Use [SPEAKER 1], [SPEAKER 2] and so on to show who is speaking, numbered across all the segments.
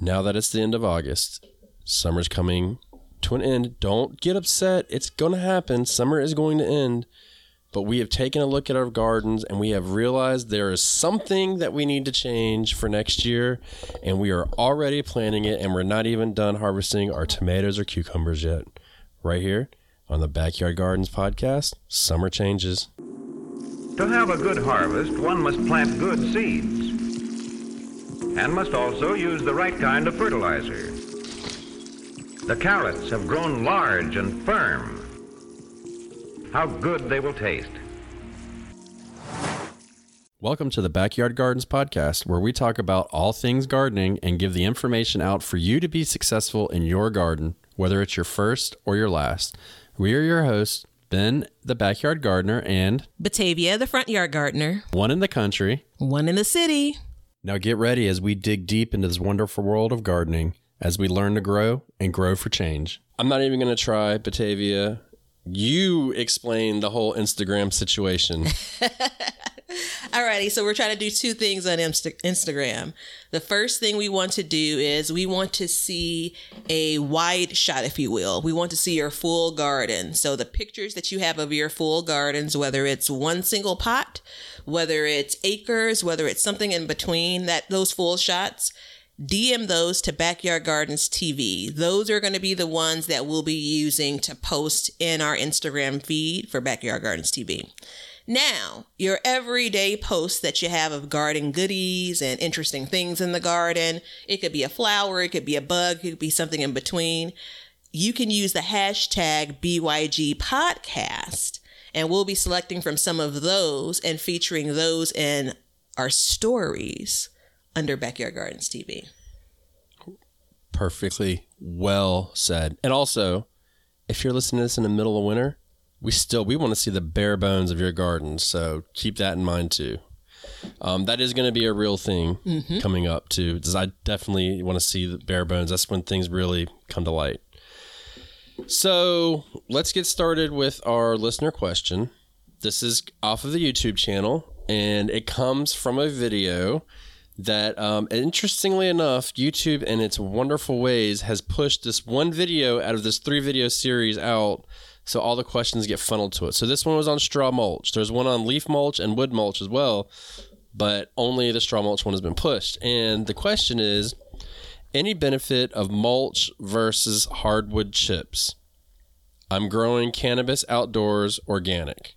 [SPEAKER 1] now that it's the end of August, summer's coming to an end. Don't get upset. It's going to happen. Summer is going to end. But we have taken a look at our gardens and we have realized there is something that we need to change for next year. And we are already planning it. And we're not even done harvesting our tomatoes or cucumbers yet. Right here on the Backyard Gardens podcast, Summer Changes.
[SPEAKER 2] To have a good harvest, one must plant good seeds and must also use the right kind of fertilizer. The carrots have grown large and firm. How good they will taste.
[SPEAKER 1] Welcome to the Backyard Gardens podcast, where we talk about all things gardening and give the information out for you to be successful in your garden, whether it's your first or your last. We are your hosts, Ben, the backyard gardener, and
[SPEAKER 3] Batavia, the front yard gardener,
[SPEAKER 1] one in the country,
[SPEAKER 3] one in the city.
[SPEAKER 1] Now get ready as we dig deep into this wonderful world of gardening as we learn to grow and grow for change. I'm not even going to try, Batavia. You explain the whole Instagram situation.
[SPEAKER 3] Alrighty, so we're trying to do two things on Insta- Instagram. The first thing we want to do is we want to see a wide shot, if you will. We want to see your full garden. So the pictures that you have of your full gardens, whether it's one single pot, whether it's acres, whether it's something in between, that those full shots. DM those to Backyard Gardens TV. Those are going to be the ones that we'll be using to post in our Instagram feed for Backyard Gardens TV. Now, your everyday posts that you have of garden goodies and interesting things in the garden, it could be a flower, it could be a bug, it could be something in between. You can use the hashtag BYG podcast, and we'll be selecting from some of those and featuring those in our stories under Backyard Gardens TV.
[SPEAKER 1] Perfectly well said. And also, if you're listening to this in the middle of winter, we still we want to see the bare bones of your garden so keep that in mind too. Um, that is going to be a real thing mm-hmm. coming up too. Because i definitely want to see the bare bones. That's when things really come to light. So let's get started with our listener question. This is off of the youtube channel and it comes from a video that um, interestingly enough youtube in its wonderful ways has pushed this one video out of this three video series out so all the questions get funneled to it. So this one was on straw mulch. There's one on leaf mulch and wood mulch as well, but only the straw mulch one has been pushed. And the question is any benefit of mulch versus hardwood chips? I'm growing cannabis outdoors organic.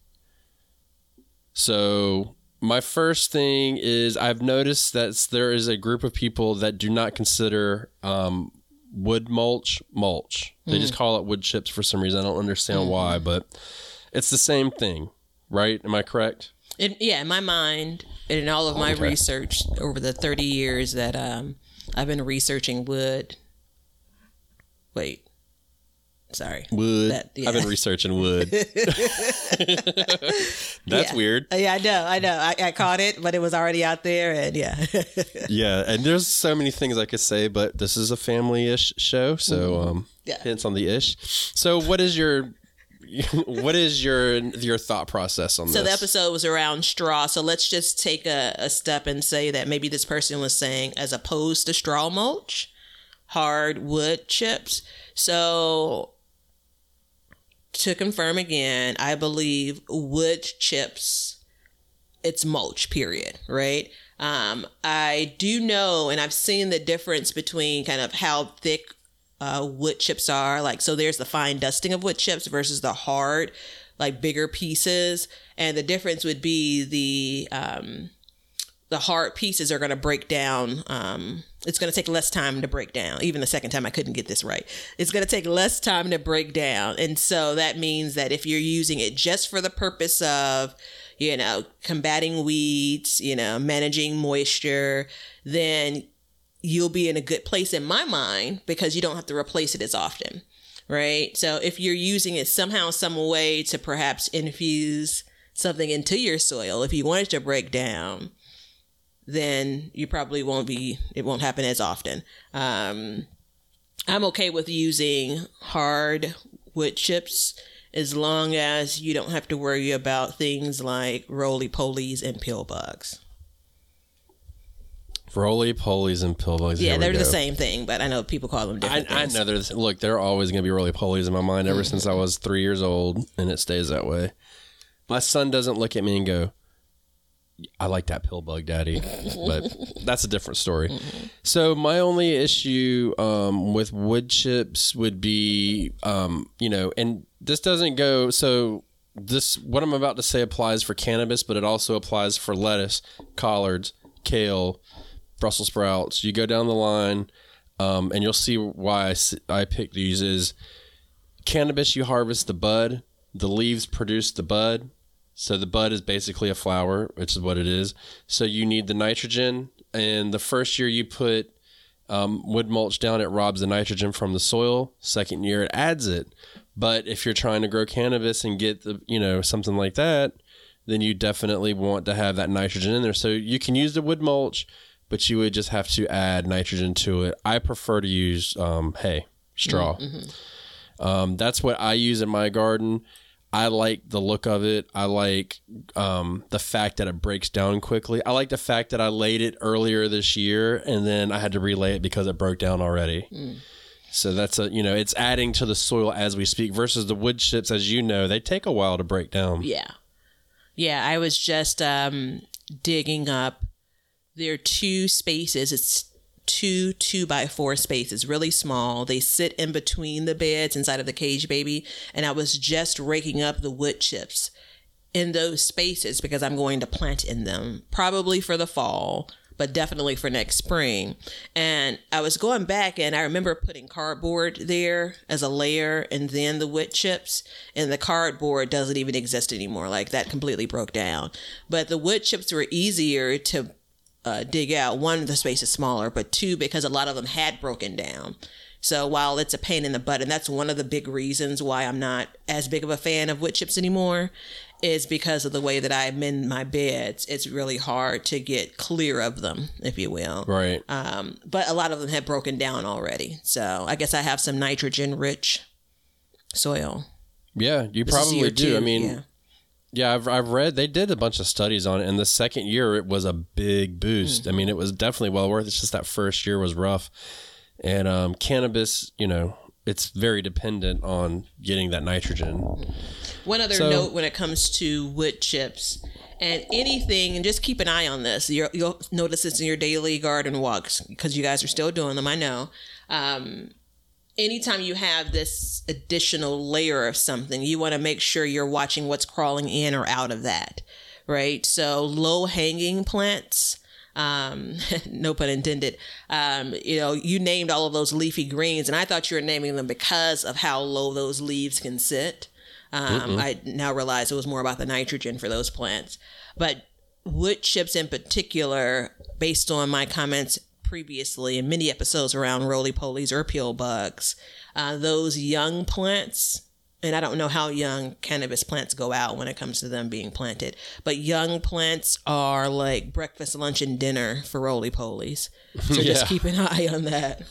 [SPEAKER 1] So my first thing is I've noticed that there is a group of people that do not consider um, wood mulch mulch. They mm. just call it wood chips for some reason. I don't understand mm. why, but it's the same thing, right? Am I correct?
[SPEAKER 3] It, yeah, in my mind, and in all of my okay. research over the 30 years that um, I've been researching wood. Wait, Sorry.
[SPEAKER 1] Wood. That, yeah. I've been researching wood. That's
[SPEAKER 3] yeah.
[SPEAKER 1] weird.
[SPEAKER 3] Yeah, I know. I know. I, I, caught it, but it was already out there. And yeah.
[SPEAKER 1] yeah. And there's so many things I could say, but this is a family ish show. So, mm-hmm. um, yeah. hints on the ish. So, what is your. what is your your thought process on
[SPEAKER 3] so
[SPEAKER 1] this?
[SPEAKER 3] So the episode was around straw. So let's just take a, a step and say that maybe this person was saying, as opposed to straw mulch, hard wood chips. So to confirm again, I believe wood chips, it's mulch, period, right? Um, I do know, and I've seen the difference between kind of how thick uh, wood chips are. Like, so there's the fine dusting of wood chips versus the hard, like bigger pieces. And the difference would be the, um, the hard pieces are going to break down. Um, it's going to take less time to break down. Even the second time I couldn't get this right. It's going to take less time to break down. And so that means that if you're using it just for the purpose of, you know, combating weeds, you know, managing moisture, then you'll be in a good place in my mind because you don't have to replace it as often. Right. So if you're using it somehow, some way to perhaps infuse something into your soil, if you want it to break down, then you probably won't be, it won't happen as often. Um, I'm okay with using hard wood chips as long as you don't have to worry about things like roly polies and pill bugs.
[SPEAKER 1] Roly polies and pill bugs.
[SPEAKER 3] Yeah, they're the same thing, but I know people call them
[SPEAKER 1] I,
[SPEAKER 3] different
[SPEAKER 1] I
[SPEAKER 3] things.
[SPEAKER 1] know there's look. They're always going to be roly polies in my mind ever since
[SPEAKER 3] Mm-hmm.
[SPEAKER 1] I was three years old, and it stays that way. My son doesn't look at me and go, "I like that pill bug, daddy," but that's a different story.
[SPEAKER 3] Mm-hmm.
[SPEAKER 1] So my only issue um, with wood chips would be, um, you know, and this doesn't go so. This what I'm about to say applies for cannabis, but it also applies for lettuce, collards, kale, Brussels sprouts. You go down the line, um, and you'll see why I, I picked these. Is cannabis you harvest the bud, the leaves produce the bud. So the bud is basically a flower, which is what it is. So you need the nitrogen, and the first year you put um, wood mulch down, it robs the nitrogen from the soil. Second year, it adds it. But if you're trying to grow cannabis and get the, you know, something like that, then you definitely want to have that nitrogen in there. So you can use the wood mulch, but you would just have to add nitrogen to it. I prefer to use um, hay, straw. Um, that's what I use in my garden. I like the look of it. I like um, the fact that it breaks down quickly. I like the fact that I laid it earlier this year and then I had to relay it because it broke down already. So that's a you know it's adding to the soil as we speak versus the wood chips as you know they take a while to break down.
[SPEAKER 3] Yeah. Yeah, I was just um digging up there are two spaces. It's two two by four spaces, really small. They sit in between the beds inside of the cage baby. And I was just raking up the wood chips in those spaces because I'm going to plant in them, probably for the fall, but definitely for next spring. And I was going back and I remember putting cardboard there as a layer and then the wood chips. And the cardboard doesn't even exist anymore. Like that completely broke down. But the wood chips were easier to uh, dig out. One, the space is smaller, but two, because a lot of them had broken down. So while it's a pain in the butt, and that's one of the big reasons why I'm not as big of a fan of wood chips anymore, is because of the way that I mend my beds. It's really hard to get clear of them, if you will.
[SPEAKER 1] Right.
[SPEAKER 3] Um, but a lot of them have broken down already. So I guess I have some nitrogen rich soil.
[SPEAKER 1] Yeah, you
[SPEAKER 3] This
[SPEAKER 1] probably do. I mean,
[SPEAKER 3] yeah.
[SPEAKER 1] Yeah. I've, I've read they did a bunch of studies on it, and the second year it was a big boost. I mean, it was definitely well worth. it. It's just that first year was rough, and um, cannabis, you know, it's very dependent on getting that nitrogen.
[SPEAKER 3] One other
[SPEAKER 1] So-
[SPEAKER 3] note when it comes to wood chips and anything, and just keep an eye on this. You're, you'll notice this in your daily garden walks because you guys are still doing them. I know. Um, anytime you have this additional layer of something, you want to make sure you're watching what's crawling in or out of that, right? So low hanging plants. Um, no pun intended. Um, you know, you named all of those leafy greens, and I thought you were naming them because of how low those leaves can sit. Um, I now realize it was more about the nitrogen for those plants. But wood chips in particular, based on my comments previously in many episodes around roly polies or peel bugs, uh, those young plants, and I don't know how young cannabis plants go out when it comes to them being planted, but young plants are like breakfast, lunch, and dinner for roly polies. So
[SPEAKER 1] Yeah.
[SPEAKER 3] just keep an eye on that.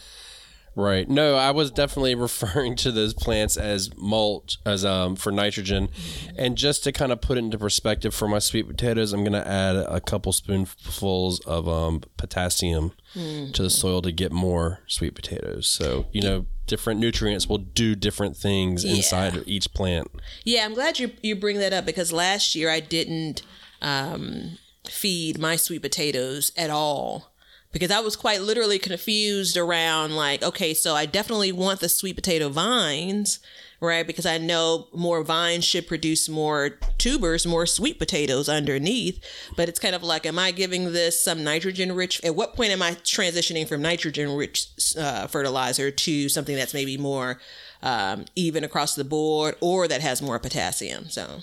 [SPEAKER 1] Right. No, I was definitely referring to those plants as mulch, as um for nitrogen, and just to kind of put it into perspective for my sweet potatoes, I'm going to add a couple spoonfuls of um potassium to the soil to get more sweet potatoes. So you know, different nutrients will do different things inside of each plant.
[SPEAKER 3] Yeah, I'm glad you you bring that up because last year I didn't um, feed my sweet potatoes at all because I was quite literally confused around like, okay, so I definitely want the sweet potato vines, right? Because I know more vines should produce more tubers, more sweet potatoes underneath. But it's kind of like, am I giving this some nitrogen rich? At what point am I transitioning from nitrogen rich uh, fertilizer to something that's maybe more um, even across the board or that has more potassium? So.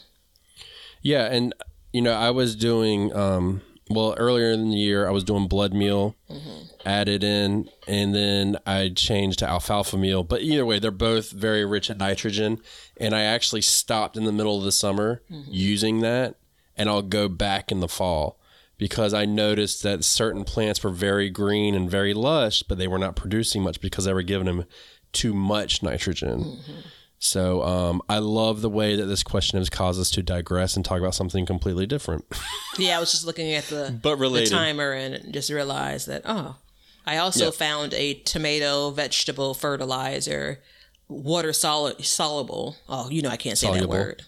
[SPEAKER 1] Yeah, and you know, I was doing um well earlier in the year I was doing blood meal, mm-hmm. added in, and then I changed to alfalfa meal. But either way, they're both very rich in nitrogen, and I actually stopped in the middle of the summer mm-hmm. using that, and I'll go back in the fall because I noticed that certain plants were very green and very lush, but they were not producing much because they were giving them too much nitrogen. Mm-hmm. So um, I love the way that this question has caused us to digress and talk about something completely different,
[SPEAKER 3] Yeah, I was just looking at the
[SPEAKER 1] but
[SPEAKER 3] the
[SPEAKER 1] related.
[SPEAKER 3] timer and just realized that oh, I also
[SPEAKER 1] Yeah.
[SPEAKER 3] found a tomato vegetable fertilizer, water solid soluble. Oh, you know I can't say
[SPEAKER 1] Soluble.
[SPEAKER 3] that word.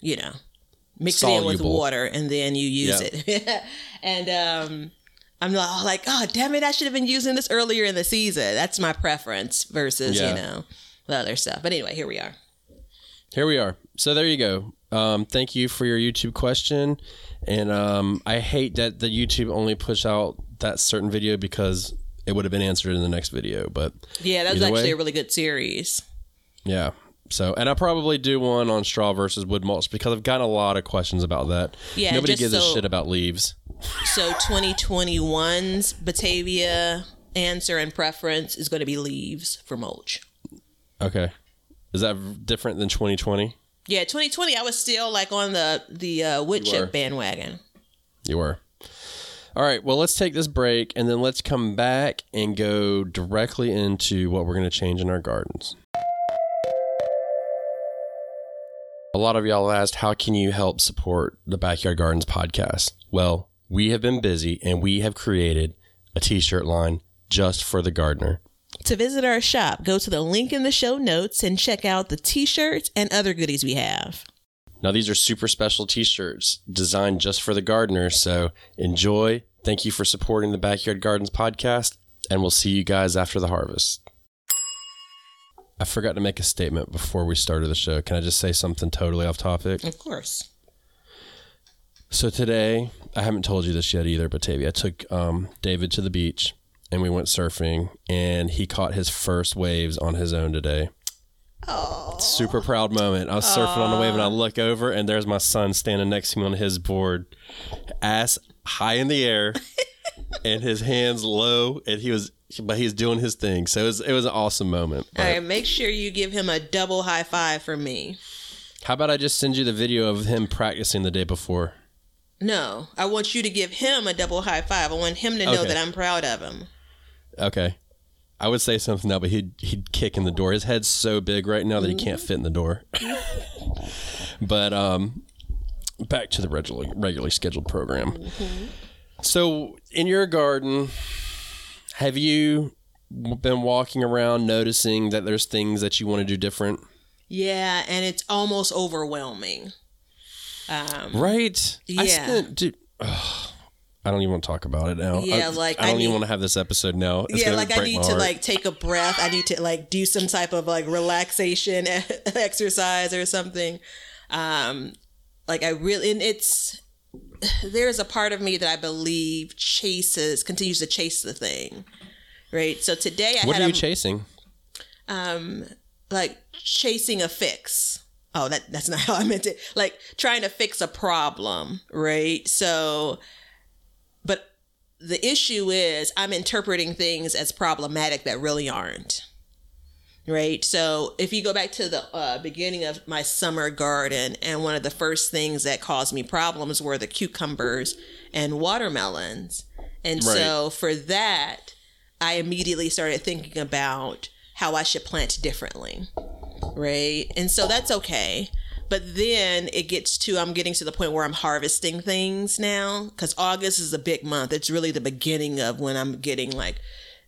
[SPEAKER 3] You know, mix it in with water and then you use
[SPEAKER 1] Yeah.
[SPEAKER 3] it. and um, I'm like, like, oh damn it, I should have been using this earlier in the season. That's my preference versus
[SPEAKER 1] Yeah.
[SPEAKER 3] you know the other stuff. But anyway, here we are.
[SPEAKER 1] Here we are. So there you go. Um, thank you for your YouTube question, and um, I hate that the YouTube only push out that certain video because it would have been answered in the next video. But
[SPEAKER 3] Yeah, that was actually
[SPEAKER 1] way.
[SPEAKER 3] a really good series.
[SPEAKER 1] yeah. So, and I'll probably do one on straw versus wood mulch because I've gotten a lot of questions about that.
[SPEAKER 3] Yeah,
[SPEAKER 1] Nobody gives a shit about leaves.
[SPEAKER 3] So 2021's Batavia answer and preference is going to be leaves for mulch.
[SPEAKER 1] Okay. Is that different than 2020?
[SPEAKER 3] Yeah, 2020 I was still like on the the uh, wood
[SPEAKER 1] You were.
[SPEAKER 3] chip bandwagon.
[SPEAKER 1] You were. All right. Well, let's take this break and then let's come back and go directly into what we're going to change in our gardens. A lot of y'all asked, how can you help support the Backyard Gardens podcast? Well, we have been busy and we have created a t shirt line just for the gardener.
[SPEAKER 3] To visit our shop, go to the link in the show notes and check out the t-shirts and other goodies we have.
[SPEAKER 1] Now, these are super special t shirts designed just for the gardener. So enjoy. Thank you for supporting the Backyard Gardens podcast, and we'll see you guys after the harvest. I forgot to make a statement before we started the show. Can I just say something totally off topic?
[SPEAKER 3] Of course.
[SPEAKER 1] So today, I haven't told you this yet either, Batavia. I took um, David to the beach and we went surfing, and he caught his first waves on his own today.
[SPEAKER 3] Oh.
[SPEAKER 1] Super proud moment. I was surfing on the wave, and I look over, and there's my son standing next to me on his board, ass high in the air, and his hands low, and he was, but he's doing his thing. So it was, it was an awesome moment. But
[SPEAKER 3] All right, make sure you give him a double high five for me.
[SPEAKER 1] How about I just send you the video of him practicing the day before?
[SPEAKER 3] No, I want you to give him a double high five. I want him to know
[SPEAKER 1] Okay.
[SPEAKER 3] that I'm proud of him.
[SPEAKER 1] Okay. I would say something now, but he'd he'd kick in the door. His head's so big right now that he can't fit in the door. but um, back to the regularly regularly scheduled program. So, in your garden, have you been walking around noticing that there's things that you want to do different?
[SPEAKER 3] Yeah, and it's almost overwhelming. Um,
[SPEAKER 1] Right? I
[SPEAKER 3] Yeah.
[SPEAKER 1] spent. Dude, ugh, I don't even want to talk about it now.
[SPEAKER 3] Yeah,
[SPEAKER 1] I,
[SPEAKER 3] like,
[SPEAKER 1] I don't
[SPEAKER 3] I
[SPEAKER 1] even want to have this episode now. It's
[SPEAKER 3] yeah, like I need to like take a breath. I need to like do some type of like relaxation exercise or something. Um, like I really, and it's there's a part of me that I believe chases continues to chase the thing, right? So today I
[SPEAKER 1] What are you
[SPEAKER 3] a,
[SPEAKER 1] chasing?
[SPEAKER 3] um like chasing a fix. Oh, that that's not how I meant it. Like trying to fix a problem, right? So the issue is I'm interpreting things as problematic that really aren't. Right? So if you go back to the uh, beginning of my summer garden and one of the first things that caused me problems were the cucumbers and watermelons. And
[SPEAKER 1] Right.
[SPEAKER 3] so for that, I immediately started thinking about how I should plant differently. Right. And so that's okay. But then it gets to, I'm getting to the point where I'm harvesting things now because August is a big month. It's really the beginning of when I'm getting like,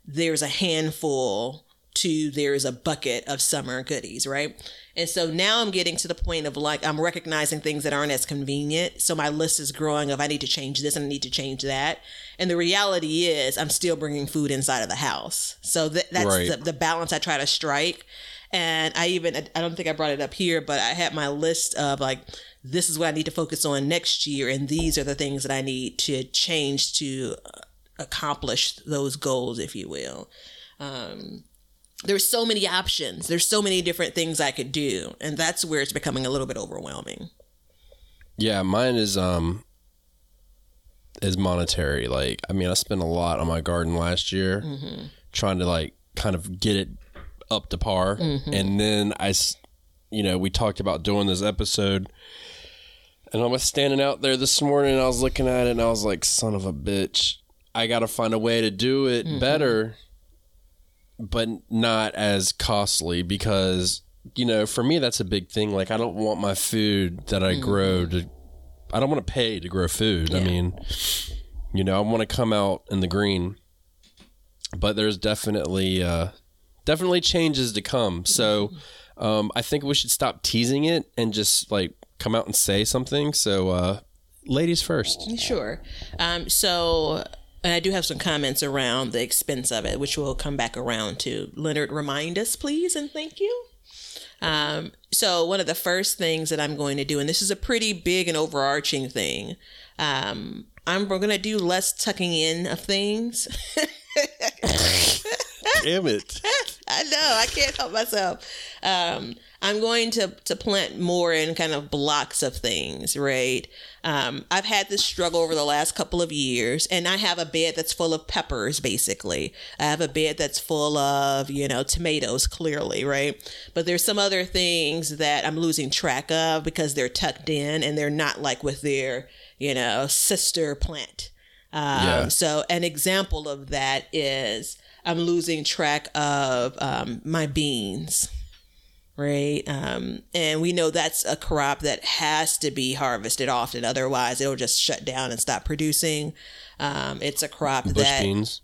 [SPEAKER 3] there's a handful to there's a bucket of summer goodies, right? And so now I'm getting to the point of like I'm recognizing things that aren't as convenient. So my list is growing of I need to change this and I need to change that. And the reality is I'm still bringing food inside of the house. So that, that's
[SPEAKER 1] Right.
[SPEAKER 3] the, the balance I try to strike. And I even I don't think I brought it up here, but I had my list of like this is what I need to focus on next year, and these are the things that I need to change to uh, accomplish those goals, if you will. Um, there's so many options. There's so many different things I could do, and that's where it's becoming a little bit overwhelming.
[SPEAKER 1] Yeah, mine is um is monetary. Like, I mean, I spent a lot on my garden last year trying to like kind of get it up to par, mm-hmm. and then I, you know, we talked about doing this episode, and I was standing out there this morning, and I was looking at it, and I was like, "Son of a bitch, I got to find a way to do it mm-hmm. better." But not as costly because you know, for me, that's a big thing. Like, I don't want my food that I grow mm-hmm. to, I don't want to pay to grow food. I mean, you know, I want to come out in the green, but there's definitely, uh, definitely changes to come. So, um, I think we should stop teasing it and just like come out and say something. So, uh, ladies first.
[SPEAKER 3] Sure. Um, so, and I do have some comments around the expense of it, which we'll come back around to. Leonard, remind us, please, and thank you. Um, so, one of the first things that I'm going to do, and this is a pretty big and overarching thing, um, I'm going to do less tucking in of things.
[SPEAKER 1] Damn it.
[SPEAKER 3] I know I can't help myself. Um, I'm going to to plant more in kind of blocks of things, right? Um, I've had this struggle over the last couple of years, and I have a bed that's full of peppers. Basically, I have a bed that's full of you know tomatoes, clearly, right? But there's some other things that I'm losing track of because they're tucked in and they're not like with their you know sister plant. Um,
[SPEAKER 1] Yeah.
[SPEAKER 3] So an example of that is I'm losing track of um, my beans, right? Um, and we know that's a crop that has to be harvested often, otherwise it'll just shut down and stop producing. Um, it's a crop that
[SPEAKER 1] Bush
[SPEAKER 3] that
[SPEAKER 1] beans.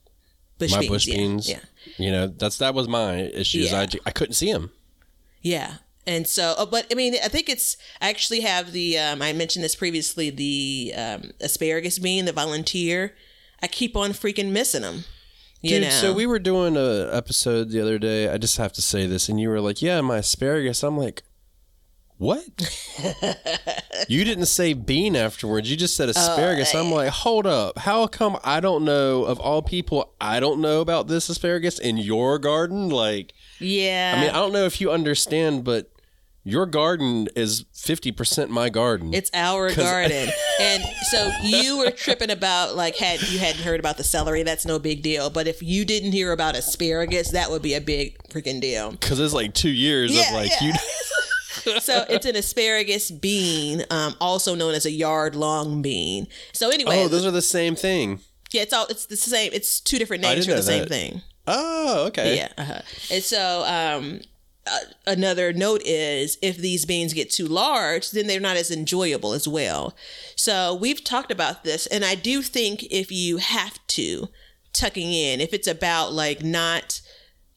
[SPEAKER 3] bush beans.
[SPEAKER 1] my
[SPEAKER 3] beans,
[SPEAKER 1] bush
[SPEAKER 3] yeah,
[SPEAKER 1] beans.
[SPEAKER 3] yeah,
[SPEAKER 1] You know, that's that was my issues.
[SPEAKER 3] Yeah.
[SPEAKER 1] I, I couldn't see them.
[SPEAKER 3] yeah. And so, uh, but I mean, I think it's I actually have the um, I mentioned this previously the um, asparagus bean, the volunteer. I keep on freaking missing them. You
[SPEAKER 1] Dude,
[SPEAKER 3] know,
[SPEAKER 1] so we were doing a episode the other day. I just have to say this, and you were like, "Yeah, my asparagus." I'm like, "What?" you didn't say bean afterwards. You just said oh, asparagus. I'm eh. like, "Hold up! How come I don't know of all people? I don't know about this asparagus in your garden? Like,
[SPEAKER 3] yeah.
[SPEAKER 1] I mean, I don't know if you understand, but your garden is fifty percent my garden.
[SPEAKER 3] It's our garden. and so you were tripping about like had you hadn't heard about the celery, that's no big deal. But if you didn't hear about asparagus, that would be a big freaking deal.
[SPEAKER 1] because it's like two years
[SPEAKER 3] Yeah,
[SPEAKER 1] of like
[SPEAKER 3] yeah.
[SPEAKER 1] you.
[SPEAKER 3] So it's an asparagus bean, um, also known as a yard long bean. So anyway,
[SPEAKER 1] Oh, those are the same thing.
[SPEAKER 3] yeah, it's all it's the same. It's two different names for the same
[SPEAKER 1] that.
[SPEAKER 3] thing.
[SPEAKER 1] Oh, okay.
[SPEAKER 3] Yeah. Uh-huh. And so um, uh, another note is if these beans get too large, then they're not as enjoyable as well. So we've talked about this, and I do think if you have to tucking in, if it's about like not,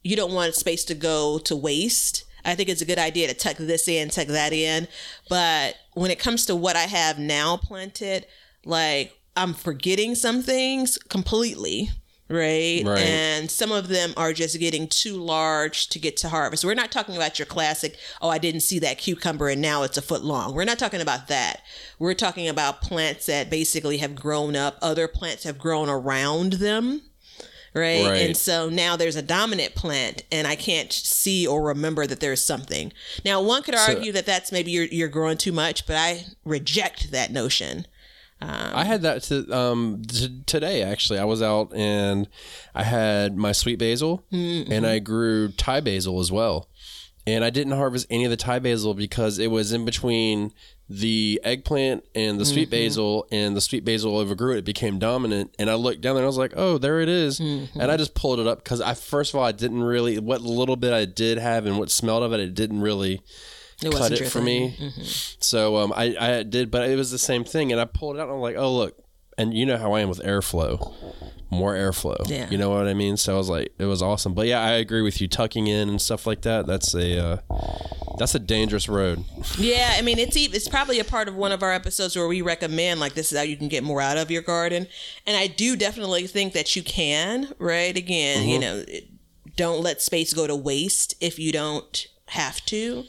[SPEAKER 3] you don't want space to go to waste. I think it's a good idea to tuck this in, tuck that in. But when it comes to what I have now planted, like I'm forgetting some things completely, right?
[SPEAKER 1] Right.
[SPEAKER 3] And some of them are just getting too large to get to harvest. We're not talking about your classic, oh, I didn't see that cucumber and now it's a foot long. We're not talking about that. We're talking about plants that basically have grown up, other plants have grown around them. Right?
[SPEAKER 1] Right.
[SPEAKER 3] And so now there's a dominant plant, and I can't see or remember that there's something. Now, one could argue that that's maybe you're, you're growing too much, but I reject that notion.
[SPEAKER 1] Um, I had that to, um, t- today actually. I was out and I had my sweet basil mm-hmm. and I grew Thai basil as well. And I didn't harvest any of the Thai basil because it was in between the eggplant and the sweet mm-hmm. basil, and the sweet basil overgrew it. It became dominant. And I looked down there and I was like, oh, there it is. Mm-hmm. And I just pulled it up because I, first of all, I didn't really, what little bit I did have and what smelled of it, it didn't really
[SPEAKER 3] It
[SPEAKER 1] cut it for
[SPEAKER 3] thing.
[SPEAKER 1] me. So um, I, I did, but it was the same thing. And I pulled it out and I'm like, oh, look. And you know how I am with airflow, more airflow.
[SPEAKER 3] Yeah.
[SPEAKER 1] You know what I mean? So I was like, it was awesome. But yeah, I agree with you. Tucking in and stuff like that, that's a, uh, that's a dangerous road.
[SPEAKER 3] Yeah, I mean it's it's probably a part of one of our episodes where we recommend like this is how you can get more out of your garden, and I do definitely think that you can. Right? Again, you know, it- don't let space go to waste if you don't have to.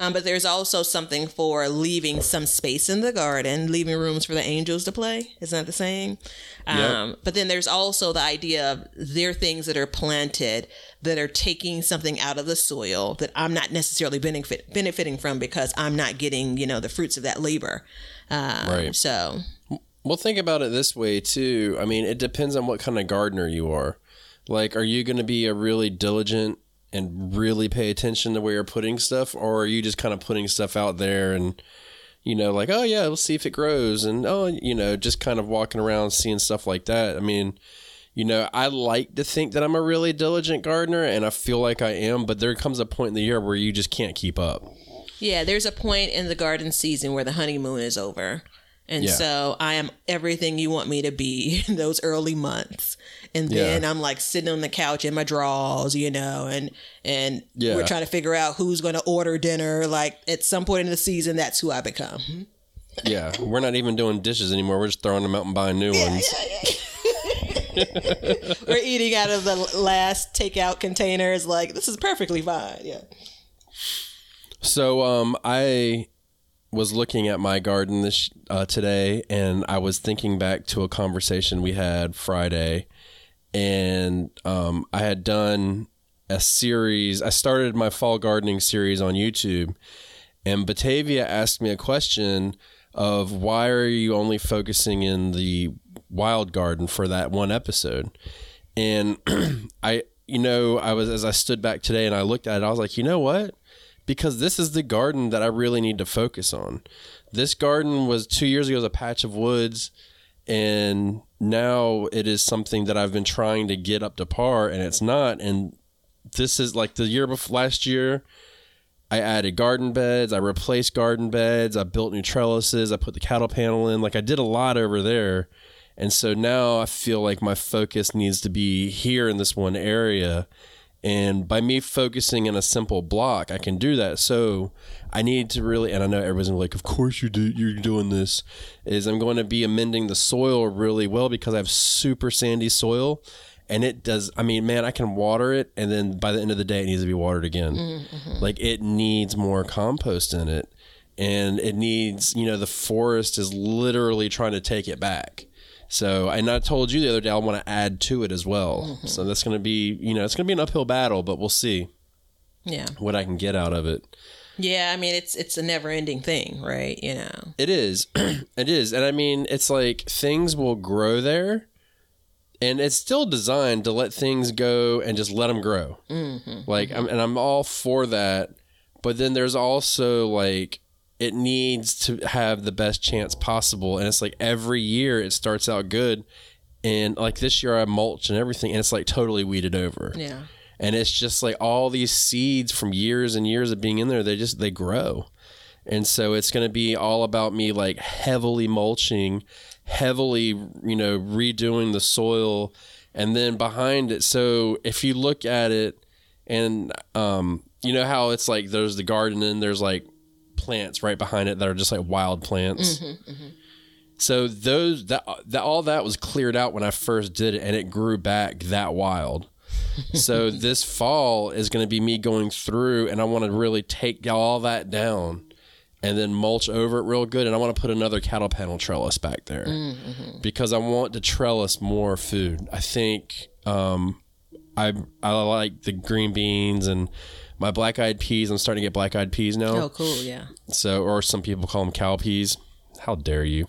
[SPEAKER 3] Um, but there's also something for leaving some space in the garden, leaving rooms for the angels to play. Isn't that the saying? Um, But then there's also the idea of there are things that are planted that are taking something out of the soil that I'm not necessarily benefit, benefiting from because I'm not getting, you know, the fruits of that labor. Um,
[SPEAKER 1] Right.
[SPEAKER 3] So,
[SPEAKER 1] Well, think about it this way too. I mean, it depends on what kind of gardener you are. Like, are you going to be a really diligent and really pay attention to where you're putting stuff, or are you just kind of putting stuff out there and, you know, like, oh yeah, let's see if it grows, and oh, you know, just kind of walking around seeing stuff like that. I mean, you know, I like to think that I'm a really diligent gardener and I feel like I am, but there comes a point in the year where you just can't keep up.
[SPEAKER 3] Yeah, there's a point in the garden season where the honeymoon is over. And
[SPEAKER 1] Yeah.
[SPEAKER 3] so I am everything you want me to be in those early months. And then
[SPEAKER 1] Yeah.
[SPEAKER 3] I'm like sitting on the couch in my drawers, you know, and and
[SPEAKER 1] Yeah.
[SPEAKER 3] we're trying to figure out who's going to order dinner. Like at some point in the season, that's who I become.
[SPEAKER 1] Yeah, we're not even doing dishes anymore. We're just throwing them out and buying new ones.
[SPEAKER 3] We're eating out of the last takeout containers. Like this is perfectly fine. Yeah.
[SPEAKER 1] So um, I was looking at my garden this uh, today, and I was thinking back to a conversation we had Friday, and um, I had done a series. I started my fall gardening series on YouTube, and Batavia asked me a question of why are you only focusing in the wild garden for that one episode, and I. You know, I was as I stood back today and I looked at it, I was like, you know what? Because this is the garden that I really need to focus on. This garden was two years ago was a patch of woods, and now it is something that I've been trying to get up to par, and it's not. And this is like the year before last year. I added garden beds. I replaced garden beds. I built new trellises. I put the cattle panel in. Like I did a lot over there. And so now I feel like my focus needs to be here in this one area. And by me focusing in a simple block, I can do that. So I need to really, and I know everybody's like, of course you do, you're doing this. Is I'm going to be amending the soil really well because I have super sandy soil, and it does. I mean, man, I can water it, and then by the end of the day, it needs to be watered again. Mm-hmm. Like it needs more compost in it, and it needs, you know, the forest is literally trying to take it back. So, and I told you the other day I want to add to it as well. So that's going to be, you know, it's going to be an uphill battle, but we'll see
[SPEAKER 3] Yeah.
[SPEAKER 1] what I can get out of it.
[SPEAKER 3] Yeah. I mean, it's it's a never ending thing, right? You know.
[SPEAKER 1] It is. it is. And I mean, it's like things will grow there and it's still designed to let things go and just let them grow. Mm-hmm. Like, I'm, and I'm all for that. But then there's also like, it needs to have the best chance possible. And it's like every year it starts out good. And like this year I mulch and everything, and it's like totally weeded over.
[SPEAKER 3] Yeah.
[SPEAKER 1] and it's just like all these seeds from years and years of being in there they just they grow and so it's going to be all about me like heavily mulching heavily you know redoing the soil and then behind it so if you look at it and um you know how it's like there's the garden and there's like plants right behind it that are just like wild plants. Mm-hmm, mm-hmm. So those that, that all that was cleared out when I first did it and it grew back that wild. So this fall is going to be me going through and I want to really take all that down and then mulch over it real good and I want to put another cattle panel trellis back there mm-hmm. because I want to trellis more food. I think um, I I like the green beans and my black eyed peas. I'm starting to get black eyed peas now.
[SPEAKER 3] Oh, cool. Yeah.
[SPEAKER 1] So, or some people call them cow peas. How dare you?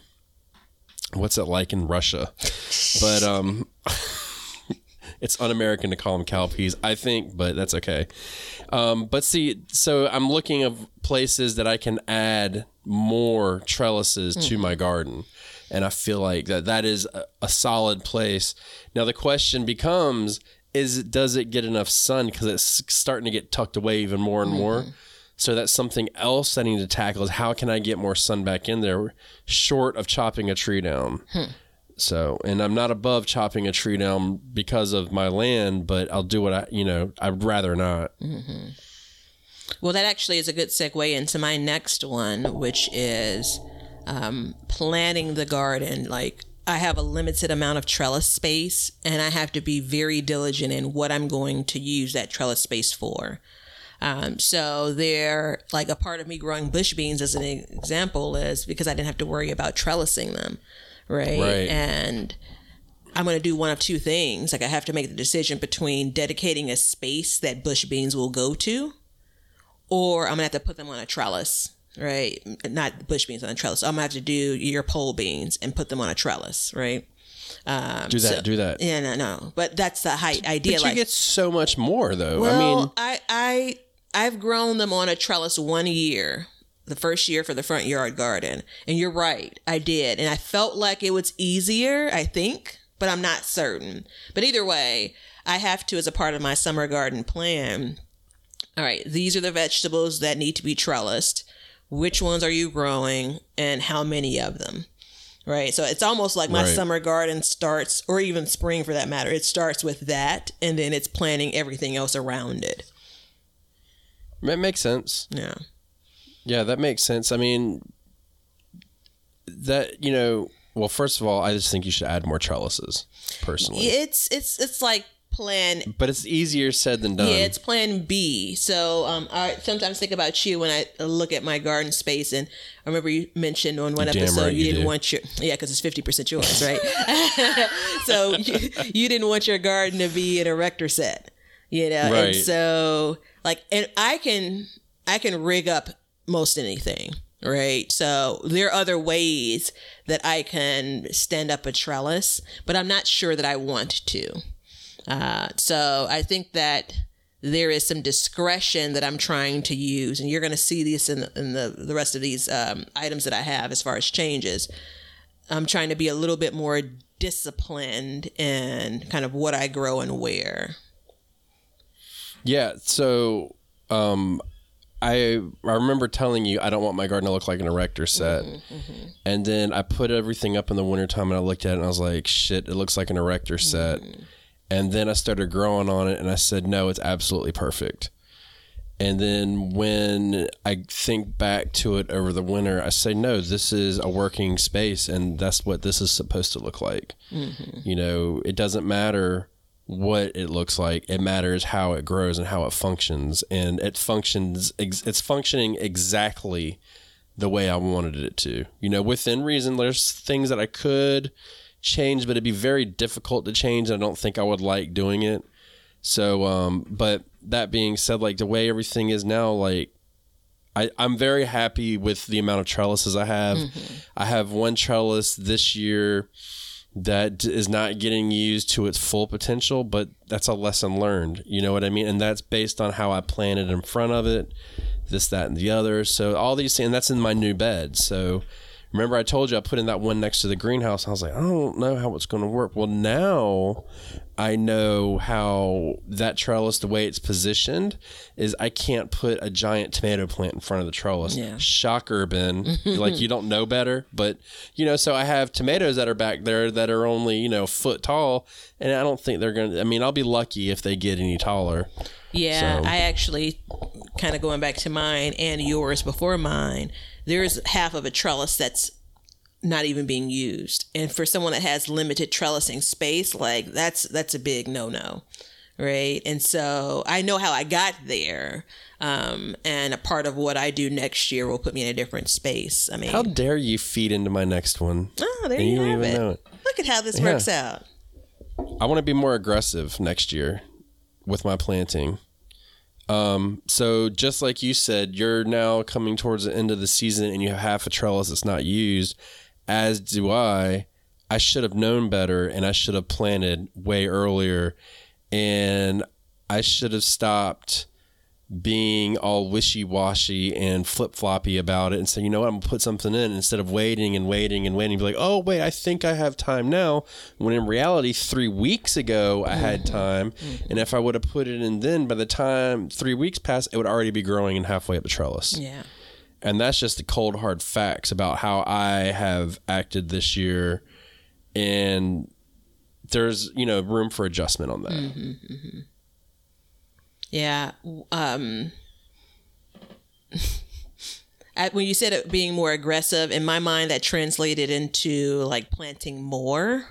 [SPEAKER 1] What's it like in Russia? But um, it's un-American to call them cow peas, I think, but that's okay. Um, but see, so I'm looking of places that I can add more trellises to my garden, and I feel like that that is a, a solid place. Now the question becomes: Is does it get enough sun? Because it's starting to get tucked away even more and more. Mm-hmm. So that's something else I need to tackle is how can I get more sun back in there short of chopping a tree down. Hmm. So, and I'm not above chopping a tree down because of my land, but I'll do what I, you know, I'd rather not. Mm-hmm.
[SPEAKER 3] Well, that actually is a good segue into my next one, which is um, planning the garden. Like, I have a limited amount of trellis space, and I have to be very diligent in what I'm going to use that trellis space for. Um, so there, like a part of me growing bush beans as an example is because I didn't have to worry about trellising them, right?
[SPEAKER 1] Right.
[SPEAKER 3] And I'm going to do one of two things. Like I have to make the decision between dedicating a space that bush beans will go to, or I'm gonna have to put them on a trellis, right? Not bush beans on a trellis. I'm gonna have to do your pole beans and put them on a trellis, right? Um,
[SPEAKER 1] Do that,
[SPEAKER 3] so-
[SPEAKER 1] do that.
[SPEAKER 3] Yeah, no, no. But that's the height idea.
[SPEAKER 1] But
[SPEAKER 3] like,
[SPEAKER 1] you get so much more though.
[SPEAKER 3] well,
[SPEAKER 1] I mean,
[SPEAKER 3] I, I, I've grown them on a trellis one year, the first year for the front yard garden, and you're right, I did, and I felt like it was easier. I think but I'm not certain. But either way, I have to, as a part of my summer garden plan, all right, these are the vegetables that need to be trellised. Which ones are you growing and how many of them? Right. So it's almost like my
[SPEAKER 1] Right.
[SPEAKER 3] summer garden starts, or even spring for that matter, it starts with that and then it's planning everything else around it.
[SPEAKER 1] It makes sense.
[SPEAKER 3] Yeah.
[SPEAKER 1] Yeah, that makes sense. I mean, that you know, well, first of all, I just think you should add more trellises, personally.
[SPEAKER 3] It's it's it's like plan
[SPEAKER 1] But it's easier said than done.
[SPEAKER 3] Yeah, it's plan B. So um, I sometimes think about you when I look at my garden space, and I remember you mentioned on one
[SPEAKER 1] Damn
[SPEAKER 3] episode
[SPEAKER 1] right
[SPEAKER 3] you,
[SPEAKER 1] you
[SPEAKER 3] didn't
[SPEAKER 1] do.
[SPEAKER 3] want your yeah because it's fifty percent yours, right? so you, you didn't want your garden to be an erector set, you know, and
[SPEAKER 1] Right.
[SPEAKER 3] so like, and I can I can rig up most anything. Right. So there are other ways that I can stand up a trellis, but I'm not sure that I want to. Uh, so I think that there is some discretion that I'm trying to use, and you're going to see this in, in the, the rest of these um, items that I have as far as changes. I'm trying to be a little bit more disciplined in kind of what I grow and where.
[SPEAKER 1] Yeah, so um I I remember telling you I don't want my garden to look like an erector set. And then I put everything up in the wintertime and I looked at it and I was like, shit, it looks like an erector set. And then I started growing on it and I said, no, it's absolutely perfect. And then when I think back to it over the winter, I say, no, this is a working space and that's what this is supposed to look like. Mm-hmm. You know, it doesn't matter what it looks like. It matters how it grows and how it functions. And it functions, it's functioning exactly the way I wanted it to. You know, within reason, there's things that I could change, but it'd be very difficult to change. I don't think I would like doing it. So, um, but that being said, like the way everything is now, like I, I'm very happy with the amount of trellises I have. I have one trellis this year that is not getting used to its full potential, but that's a lesson learned. You know what I mean? And that's based on how I planted in front of it, this, that, and the other. So all these things, and that's in my new bed. So remember, I told you I put in that one next to the greenhouse. I was like, I don't know how it's going to work. Well, now I know how that trellis, the way it's positioned, is I can't put a giant tomato plant in front of the trellis.
[SPEAKER 3] Yeah.
[SPEAKER 1] Shocker, Ben. like you don't know better, but you know. So I have tomatoes that are back there that are only you know foot tall, and I don't think they're gonna. I mean, I'll be lucky if they get any taller.
[SPEAKER 3] Yeah,
[SPEAKER 1] So-
[SPEAKER 3] I actually kind of going back to mine and yours before mine. There's half of a trellis that's not even being used, and for someone that has limited trellising space, like that's that's a big no no, right? And so I know how I got there, um, and a part of what I do next year will put me in a different space. I mean,
[SPEAKER 1] How dare you feed into my next one?
[SPEAKER 3] oh, there
[SPEAKER 1] and
[SPEAKER 3] you,
[SPEAKER 1] you
[SPEAKER 3] have
[SPEAKER 1] even
[SPEAKER 3] it.
[SPEAKER 1] know it.
[SPEAKER 3] Look at how this
[SPEAKER 1] Yeah.
[SPEAKER 3] works out.
[SPEAKER 1] I want to be more aggressive next year with my planting. Um, so just like you said, you're now coming towards the end of the season and you have half a trellis that's not used, as do I. I should have known better and I should have planted way earlier and I should have stopped being all wishy washy and flip floppy about it and say, you know what, I'm gonna put something in instead of waiting and waiting and waiting. Be like, oh wait, I think I have time now. When in reality, three weeks ago I mm-hmm. had time, mm-hmm. and if I would have put it in then, by the time three weeks passed, it would already be growing and halfway up the trellis.
[SPEAKER 3] Yeah.
[SPEAKER 1] And that's just the cold hard facts about how I have acted this year, and there's you know room for adjustment on that.
[SPEAKER 3] Mm-hmm, Yeah. Um, when you said it being more aggressive, in my mind, that translated into like planting more.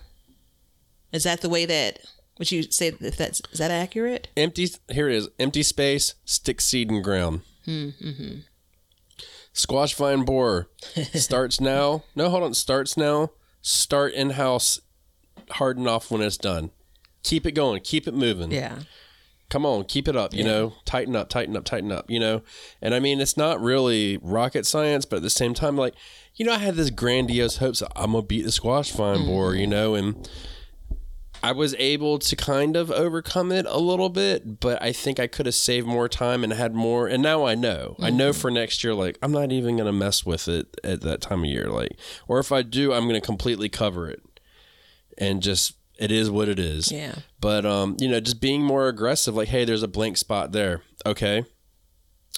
[SPEAKER 3] Is that the way that? Would you say if that's is that accurate?
[SPEAKER 1] empty here it is empty space stick seed in ground squash vine borer starts now no hold on starts now start in-house harden off when it's done keep it going keep it moving
[SPEAKER 3] Yeah.
[SPEAKER 1] Come on keep it up you know tighten up tighten up tighten up you know and i mean it's not really rocket science but at the same time like you know i had this grandiose hopes that i'm gonna beat the squash vine mm-hmm. borer you know and I was able to kind of overcome it a little bit, but I think I could have saved more time and had more. And now I know. I know mm-hmm. for next year, like, I'm not even going to mess with it at that time of year. Like, or if I do, I'm going to completely cover it and just it is what it is.
[SPEAKER 3] Yeah.
[SPEAKER 1] But um, you know, just being more aggressive, like, hey, there's a blank spot there. Okay.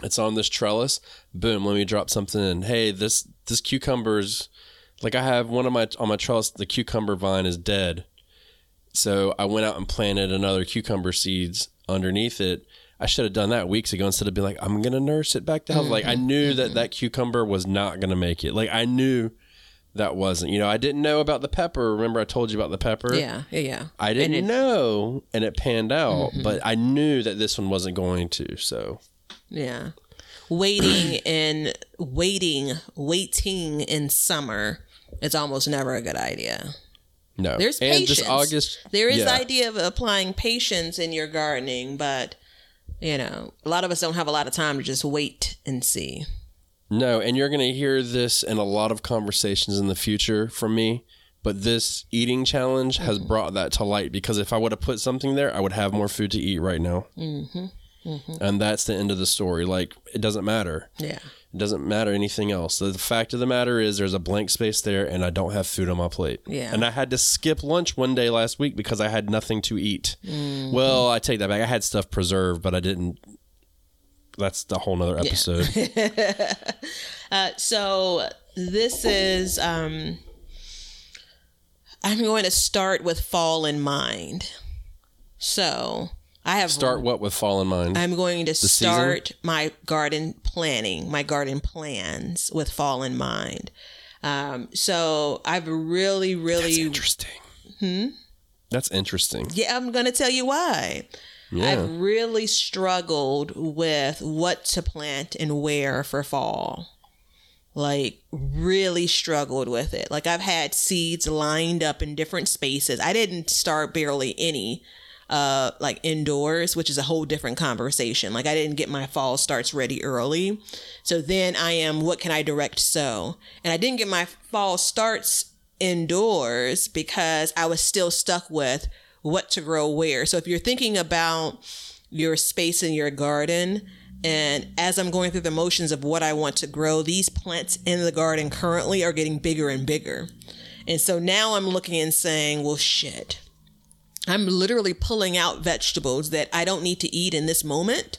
[SPEAKER 1] It's on this trellis. Boom, let me drop something in. Hey, this this cucumber's like I have one of my on my trellis, the cucumber vine is dead. So I went out and planted another cucumber seeds underneath it. I should have done that weeks ago instead of being like, I'm gonna nurse it back to health. Like I knew that that cucumber was not gonna make it. Like I knew that wasn't. You know, I didn't know about the pepper. Remember, I told you about the pepper.
[SPEAKER 3] Yeah, yeah, yeah.
[SPEAKER 1] I didn't
[SPEAKER 3] And
[SPEAKER 1] know, and it panned out. Mm-hmm. But I knew that this one wasn't going to. So
[SPEAKER 3] Yeah. Waiting and waiting, waiting in summer is almost never a good idea.
[SPEAKER 1] no,
[SPEAKER 3] There's
[SPEAKER 1] and
[SPEAKER 3] patience.
[SPEAKER 1] August.
[SPEAKER 3] There is
[SPEAKER 1] yeah.
[SPEAKER 3] the idea of applying patience in your gardening, but you know, a lot of us don't have a lot of time to just wait and see.
[SPEAKER 1] No, and you're going to hear this in a lot of conversations in the future from me. But this eating challenge has brought that to light because if I would have put something there, I would have more food to eat right now. Mm-hmm. And that's the end of the story. Like, it doesn't matter.
[SPEAKER 3] Yeah.
[SPEAKER 1] It doesn't matter anything else. The fact of the matter is, there's a blank space there, and I don't have food on my plate.
[SPEAKER 3] Yeah.
[SPEAKER 1] And I had to skip lunch one day last week because I had nothing to eat.
[SPEAKER 3] Mm-hmm.
[SPEAKER 1] Well, I take that back. I had stuff preserved, but I didn't. That's the whole nother episode.
[SPEAKER 3] Uh, so this is um I'm going to start with fall in mind. So I have
[SPEAKER 1] Start what with fall in mind?
[SPEAKER 3] I'm going to
[SPEAKER 1] season?
[SPEAKER 3] start my garden planning, my garden plans with fall in mind. Um, so I've really,
[SPEAKER 1] That's
[SPEAKER 3] really,
[SPEAKER 1] interesting. Hmm. That's interesting.
[SPEAKER 3] yeah, I'm going to tell you why.
[SPEAKER 1] Yeah.
[SPEAKER 3] I've really struggled with what to plant and where for fall. Like, really struggled with it. Like, I've had seeds lined up in different spaces. I didn't start barely any, uh, like indoors, which is a whole different conversation. Like, I didn't get my fall starts ready early. So then I am, what can I direct sow? And I didn't get my fall starts indoors because I was still stuck with what to grow where. So if you're thinking about your space in your garden, and as I'm going through the motions of what I want to grow, these plants in the garden currently are getting bigger and bigger. And so now I'm looking and saying, well, shit. I'm literally pulling out vegetables that I don't need to eat in this moment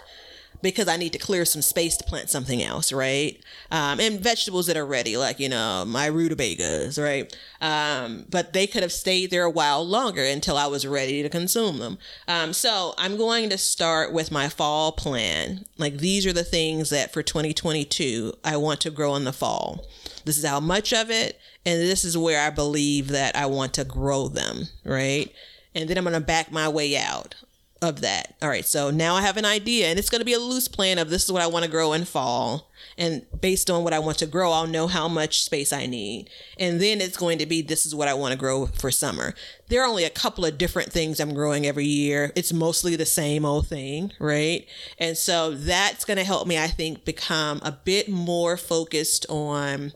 [SPEAKER 3] because I need to clear some space to plant something else, right? Um, and vegetables that are ready, like, you know, my rutabagas, right? Um, but they could have stayed there a while longer until I was ready to consume them. Um, so I'm going to start with my fall plan. Like, these are the things that for 2022 I want to grow in the fall. This is how much of it, and this is where I believe that I want to grow them, right? And then I'm going to back my way out of that. All right, so now I have an idea, and it's going to be a loose plan of this is what I want to grow in fall. And based on what I want to grow, I'll know how much space I need. And then it's going to be this is what I want to grow for summer. There are only a couple of different things I'm growing every year. It's mostly the same old thing, right? And so that's going to help me, I think, become a bit more focused on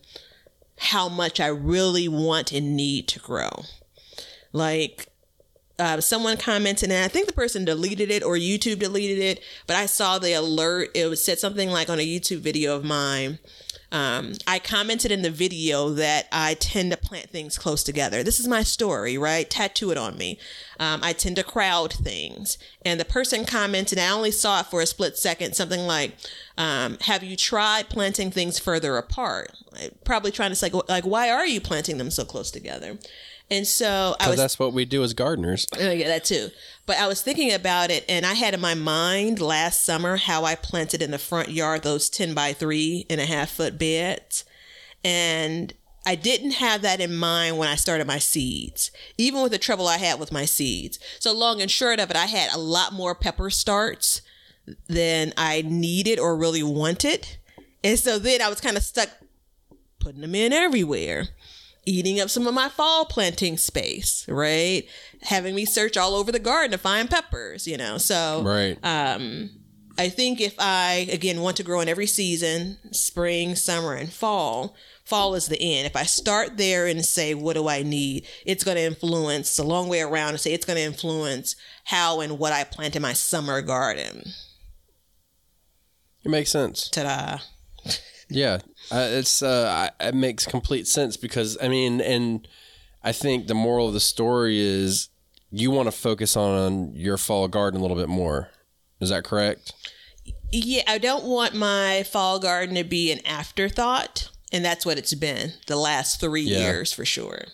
[SPEAKER 3] how much I really want and need to grow. Like, uh, someone commented, and I think the person deleted it or YouTube deleted it, but I saw the alert. It said something like on a YouTube video of mine. Um, I commented in the video that I tend to plant things close together. This is my story, right? Tattoo it on me. Um, I tend to crowd things. And the person commented, I only saw it for a split second, something like, um, Have you tried planting things further apart? Probably trying to say, like, why are you planting them so close together? And so I was
[SPEAKER 1] that's what we do as gardeners.
[SPEAKER 3] Oh, yeah, that too. But I was thinking about it, and I had in my mind last summer how I planted in the front yard those 10 by three and a half foot beds. And I didn't have that in mind when I started my seeds, even with the trouble I had with my seeds. So, long and short of it, I had a lot more pepper starts than I needed or really wanted. And so then I was kind of stuck putting them in everywhere eating up some of my fall planting space, right? Having me search all over the garden to find peppers, you know. So
[SPEAKER 1] Right.
[SPEAKER 3] um I think if I again want to grow in every season, spring, summer, and fall, fall is the end. If I start there and say, what do I need? It's going to influence a long way around and say it's going to influence how and what I plant in my summer garden.
[SPEAKER 1] it makes sense.
[SPEAKER 3] Ta-da.
[SPEAKER 1] Yeah, uh, it's uh, it makes complete sense because I mean, and I think the moral of the story is you want to focus on your fall garden a little bit more. Is that correct?
[SPEAKER 3] Yeah, I don't want my fall garden to be an afterthought, and that's what it's been the last three
[SPEAKER 1] Yeah.
[SPEAKER 3] years for sure.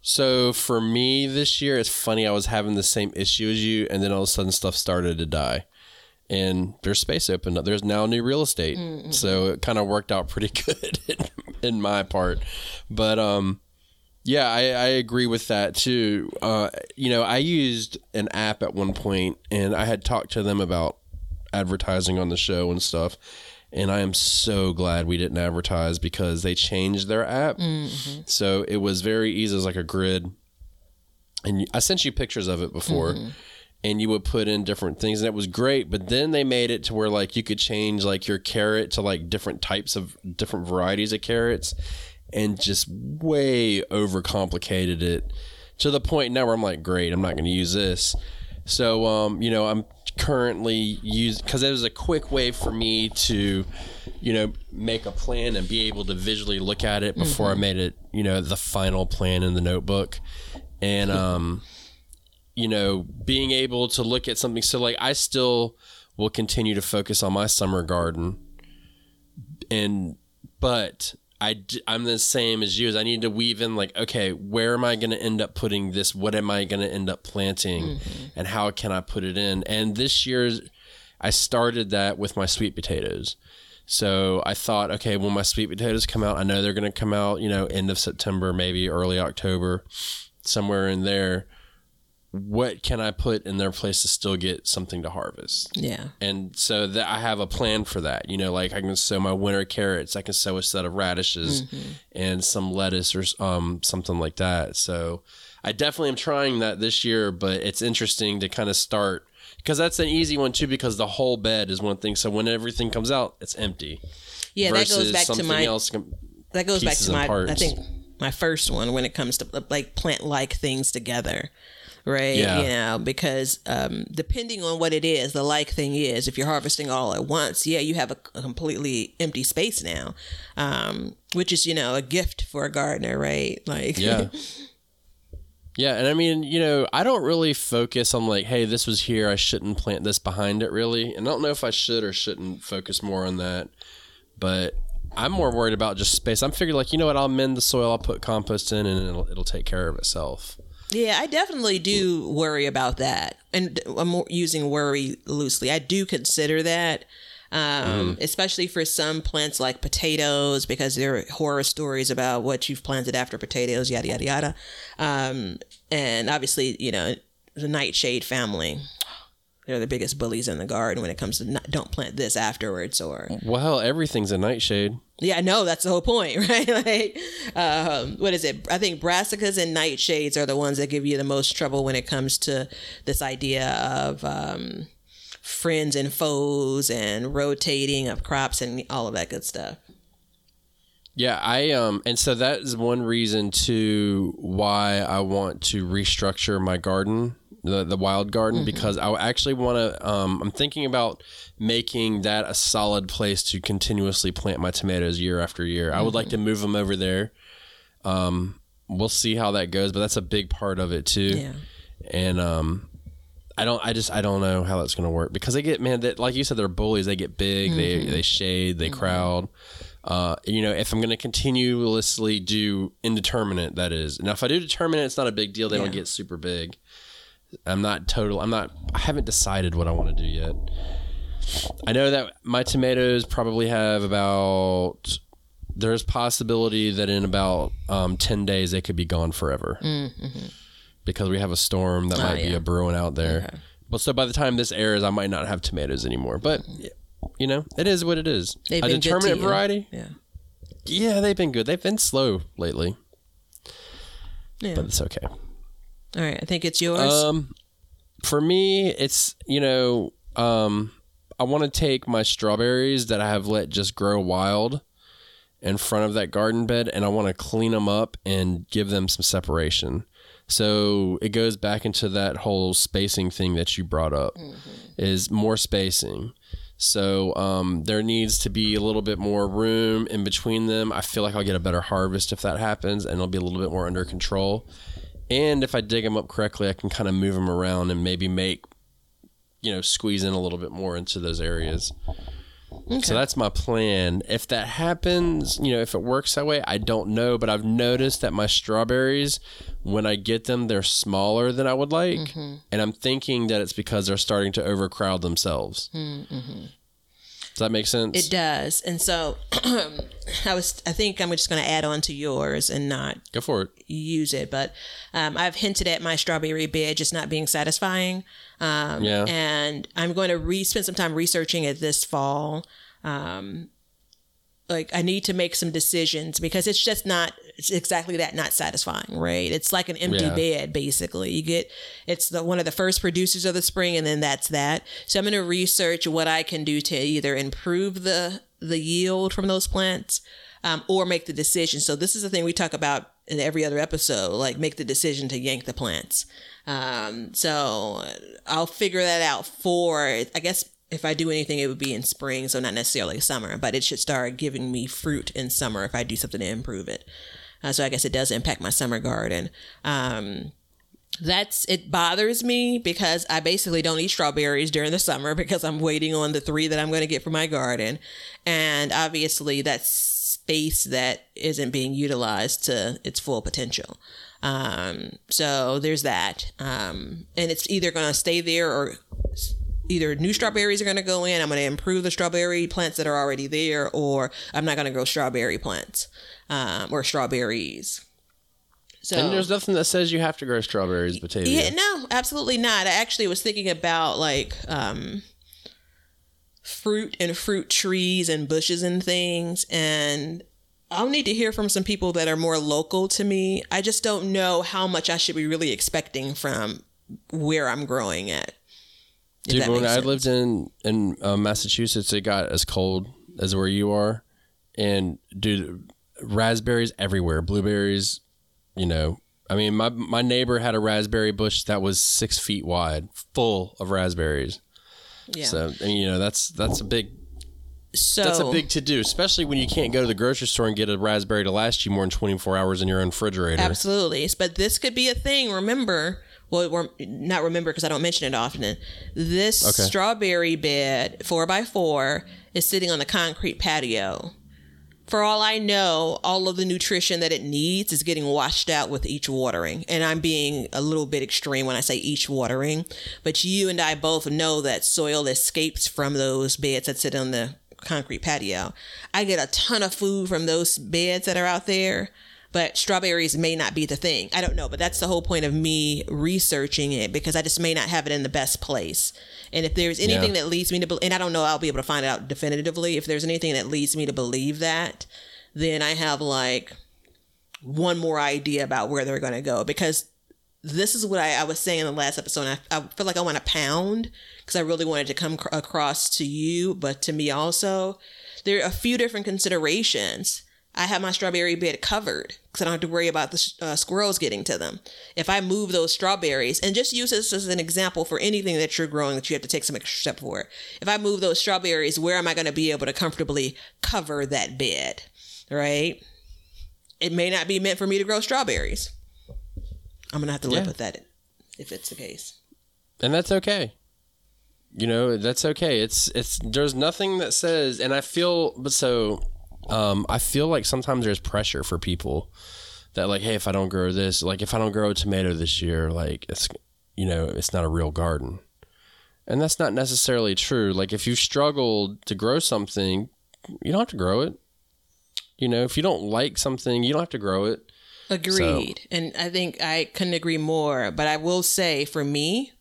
[SPEAKER 1] So for me this year, it's funny. I was having the same issue as you, and then all of a sudden stuff started to die, and there's space opened up. There's now new real estate, so it kind of worked out pretty good in, my part. But um, yeah, I, I agree with that too. Uh, you know, I used an app at one point, and I had talked to them about advertising on the show and stuff. And I am so glad we didn't advertise because they changed their app. So it was very easy. It was like a grid. And I sent you pictures of it before. And you would put in different things, and it was great. But then they made it to where like you could change like your carrot to like different types of different varieties of carrots, and just way overcomplicated it to the point now where I'm like, great, I'm not going to use this. So, um, you know, I'm currently use because it was a quick way for me to, you know, make a plan and be able to visually look at it before I made it, you know, the final plan in the notebook, and um, you know, being able to look at something. So, like, I still will continue to focus on my summer garden, and but I, I'm the same as you. As I need to weave in like, okay, where am I going to end up putting this? What am I going to end up planting, mm-hmm. and how can I put it in? And this year's, I started that with my sweet potatoes. So I thought, okay, when my sweet potatoes come out, I know they're going to come out, you know, end of September, maybe early October, somewhere in there. What can I put in their place to still get something to harvest?
[SPEAKER 3] Yeah.
[SPEAKER 1] and so that I have a plan for that. You know, like I can sow my winter carrots, I can sow a set of radishes and some lettuce or um something like that. So I definitely am trying that this year, but it's interesting to kind of start because that's an easy one too because the whole bed is one thing. So when everything comes out, it's empty.
[SPEAKER 3] Yeah, that goes back to my
[SPEAKER 1] else.
[SPEAKER 3] that goes back to my. I think my first one when it comes to like plant like things together. Right,
[SPEAKER 1] Yeah.
[SPEAKER 3] you know, because um, depending on what it is, the like thing is, if you're harvesting all at once, yeah, you have a, a completely empty space now, um, which is you know a gift for a gardener, right? Like,
[SPEAKER 1] Yeah. Yeah, and I mean, you know, I don't really focus on like, hey, this was here, I shouldn't plant this behind it really. And I don't know if I should or shouldn't focus more on that. But I'm more worried about just space. I'm figuring like, you know what, I'll mend the soil, I'll put compost in and it'll it'll take care of itself.
[SPEAKER 3] Yeah, I definitely do worry about that. And I'm using worry loosely. I do consider that, um, especially for some plants like potatoes, because there are horror stories about what you've planted after potatoes, yada, yada, yada. Um, and obviously, you know, the nightshade family. They're the biggest bullies in the garden when it comes to not, don't plant this afterwards or
[SPEAKER 1] Well, everything's a nightshade.
[SPEAKER 3] yeah, no, that's the whole point, right? like, um, what is it? I think brassicas and nightshades are the ones that give you the most trouble when it comes to this idea of um, friends and foes and rotating of crops and all of that good stuff.
[SPEAKER 1] Yeah, I um and so that is one reason to why I want to restructure my garden, the the wild garden because I actually want to um I'm thinking about making that a solid place to continuously plant my tomatoes year after year. I would like to move them over there. Um we'll see how that goes, but that's a big part of it too.
[SPEAKER 3] Yeah.
[SPEAKER 1] And um I don't I just I don't know how that's going to work because they get man that like you said they're bullies, they get big, they they shade, they crowd. Uh, you know, if I'm going to continuously do indeterminate, that is. Now, if I do determinate, it's not a big deal. They don't get super big. I'm not total. I'm not. I haven't decided what I want to do yet. I know that my tomatoes probably have about. There's possibility that in about um, ten days they could be gone forever, because we have a storm that might be
[SPEAKER 3] Mm-hmm. Ah, yeah.
[SPEAKER 1] a brewing out there. But so by the time this airs, I might not have tomatoes anymore. But you know, it is what it is.
[SPEAKER 3] They've
[SPEAKER 1] a
[SPEAKER 3] been good to
[SPEAKER 1] determinate variety.
[SPEAKER 3] Yeah.
[SPEAKER 1] Yeah, they've been good. They've been slow lately,
[SPEAKER 3] Yeah.
[SPEAKER 1] but it's okay.
[SPEAKER 3] All right. I think it's yours.
[SPEAKER 1] Um, for me, it's you know, um, I want to take my strawberries that I have let just grow wild in front of that garden bed, and I want to clean them up and give them some separation. So it goes back into that whole spacing thing that you brought up, is more spacing. So um, there needs to be a little bit more room in between them. I feel like I'll get a better harvest if that happens, and it'll be a little bit more under control. And if I dig them up correctly, I can kind of move them around and maybe make, you know, squeeze in a little bit more into those areas. So that's my plan. If that happens, you know, if it works that way, I don't know. But I've noticed that my strawberries, when I get them, they're smaller than I would like.
[SPEAKER 3] Mm-hmm.
[SPEAKER 1] And I'm thinking that it's because they're starting to overcrowd themselves. Does that make sense?
[SPEAKER 3] It does. And so I was I think I'm just going to add on to yours and not
[SPEAKER 1] Go for it.
[SPEAKER 3] use it, but um, I've hinted at my strawberry bed just not being satisfying. Um,
[SPEAKER 1] Yeah.
[SPEAKER 3] And I'm going to re- spend some time researching it this fall. Um, like I need to make some decisions because it's just not it's exactly that not satisfying, right? It's like an empty
[SPEAKER 1] Yeah.
[SPEAKER 3] bed basically. You get it's the one of the first producers of the spring and then that's that. So I'm going to research what I can do to either improve the the yield from those plants um, or make the decision. So this is the thing we talk about in every other episode, like make the decision to yank the plants. Um, so I'll figure that out for I guess if I do anything, it would be in spring, so not necessarily summer, but it should start giving me fruit in summer if I do something to improve it. Uh, so I guess it does impact my summer garden. Um, that's it bothers me because I basically don't eat strawberries during the summer because I'm waiting on the three that I'm going to get for my garden, and obviously that's space that isn't being utilized to its full potential. Um, so there's that, um, and it's either going to stay there or either new strawberries are going to go in. I'm going to improve the strawberry plants that are already there, or I'm not going to grow strawberry plants um, or strawberries. So
[SPEAKER 1] And there's nothing that says you have to grow strawberries, Batavia.
[SPEAKER 3] yeah, no, absolutely not. I actually was thinking about like um, fruit and fruit trees and bushes and things, and I'll need to hear from some people that are more local to me. I just don't know how much I should be really expecting from where I'm growing at.
[SPEAKER 1] Dude, when I
[SPEAKER 3] sense.
[SPEAKER 1] lived in in uh, Massachusetts, it got as cold as where you are, and dude, raspberries everywhere, blueberries. You know, I mean, my my neighbor had a raspberry bush that was six feet wide, full of raspberries.
[SPEAKER 3] yeah.
[SPEAKER 1] So, and, you know, that's that's a big
[SPEAKER 3] So
[SPEAKER 1] that's a big to do, especially when you can't go to the grocery store and get a raspberry to last you more than twenty four hours in your own refrigerator.
[SPEAKER 3] Absolutely. But this could be a thing. Remember, well, we're not remember because I don't mention it often. This
[SPEAKER 1] Okay.
[SPEAKER 3] strawberry bed, four by four, is sitting on the concrete patio. For all I know, all of the nutrition that it needs is getting washed out with each watering. And I'm being a little bit extreme when I say each watering. But you and I both know that soil escapes from those beds that sit on the concrete patio. I get a ton of food from those beds that are out there, but strawberries may not be the thing. I don't know, but that's the whole point of me researching it because I just may not have it in the best place. And if there's anything
[SPEAKER 1] Yeah.
[SPEAKER 3] that leads me to, be- and I don't know, I'll be able to find out definitively. If there's anything that leads me to believe that, then I have like one more idea about where they're going to go because this is what I, I was saying in the last episode. and I, I feel like I want to pound because I really wanted to come cr- across to you, but to me also. There are a few different considerations. I have my strawberry bed covered because I don't have to worry about the uh, squirrels getting to them. If I move those strawberries, and just use this as an example for anything that you're growing that you have to take some extra step for. If I move those strawberries, where am I going to be able to comfortably cover that bed? Right? It may not be meant for me to grow strawberries. I'm gonna have to live
[SPEAKER 1] Yeah.
[SPEAKER 3] with that if it's the case.
[SPEAKER 1] and that's okay you know that's okay it's it's there's nothing that says and i feel but so um i feel like sometimes there's pressure for people that like hey if i don't grow this like if i don't grow a tomato this year like it's you know it's not a real garden and that's not necessarily true like if you struggled to grow something you don't have to grow it you know if you don't like something you don't have to grow it
[SPEAKER 3] Agreed. and I think I couldn't agree more. But I will say for me,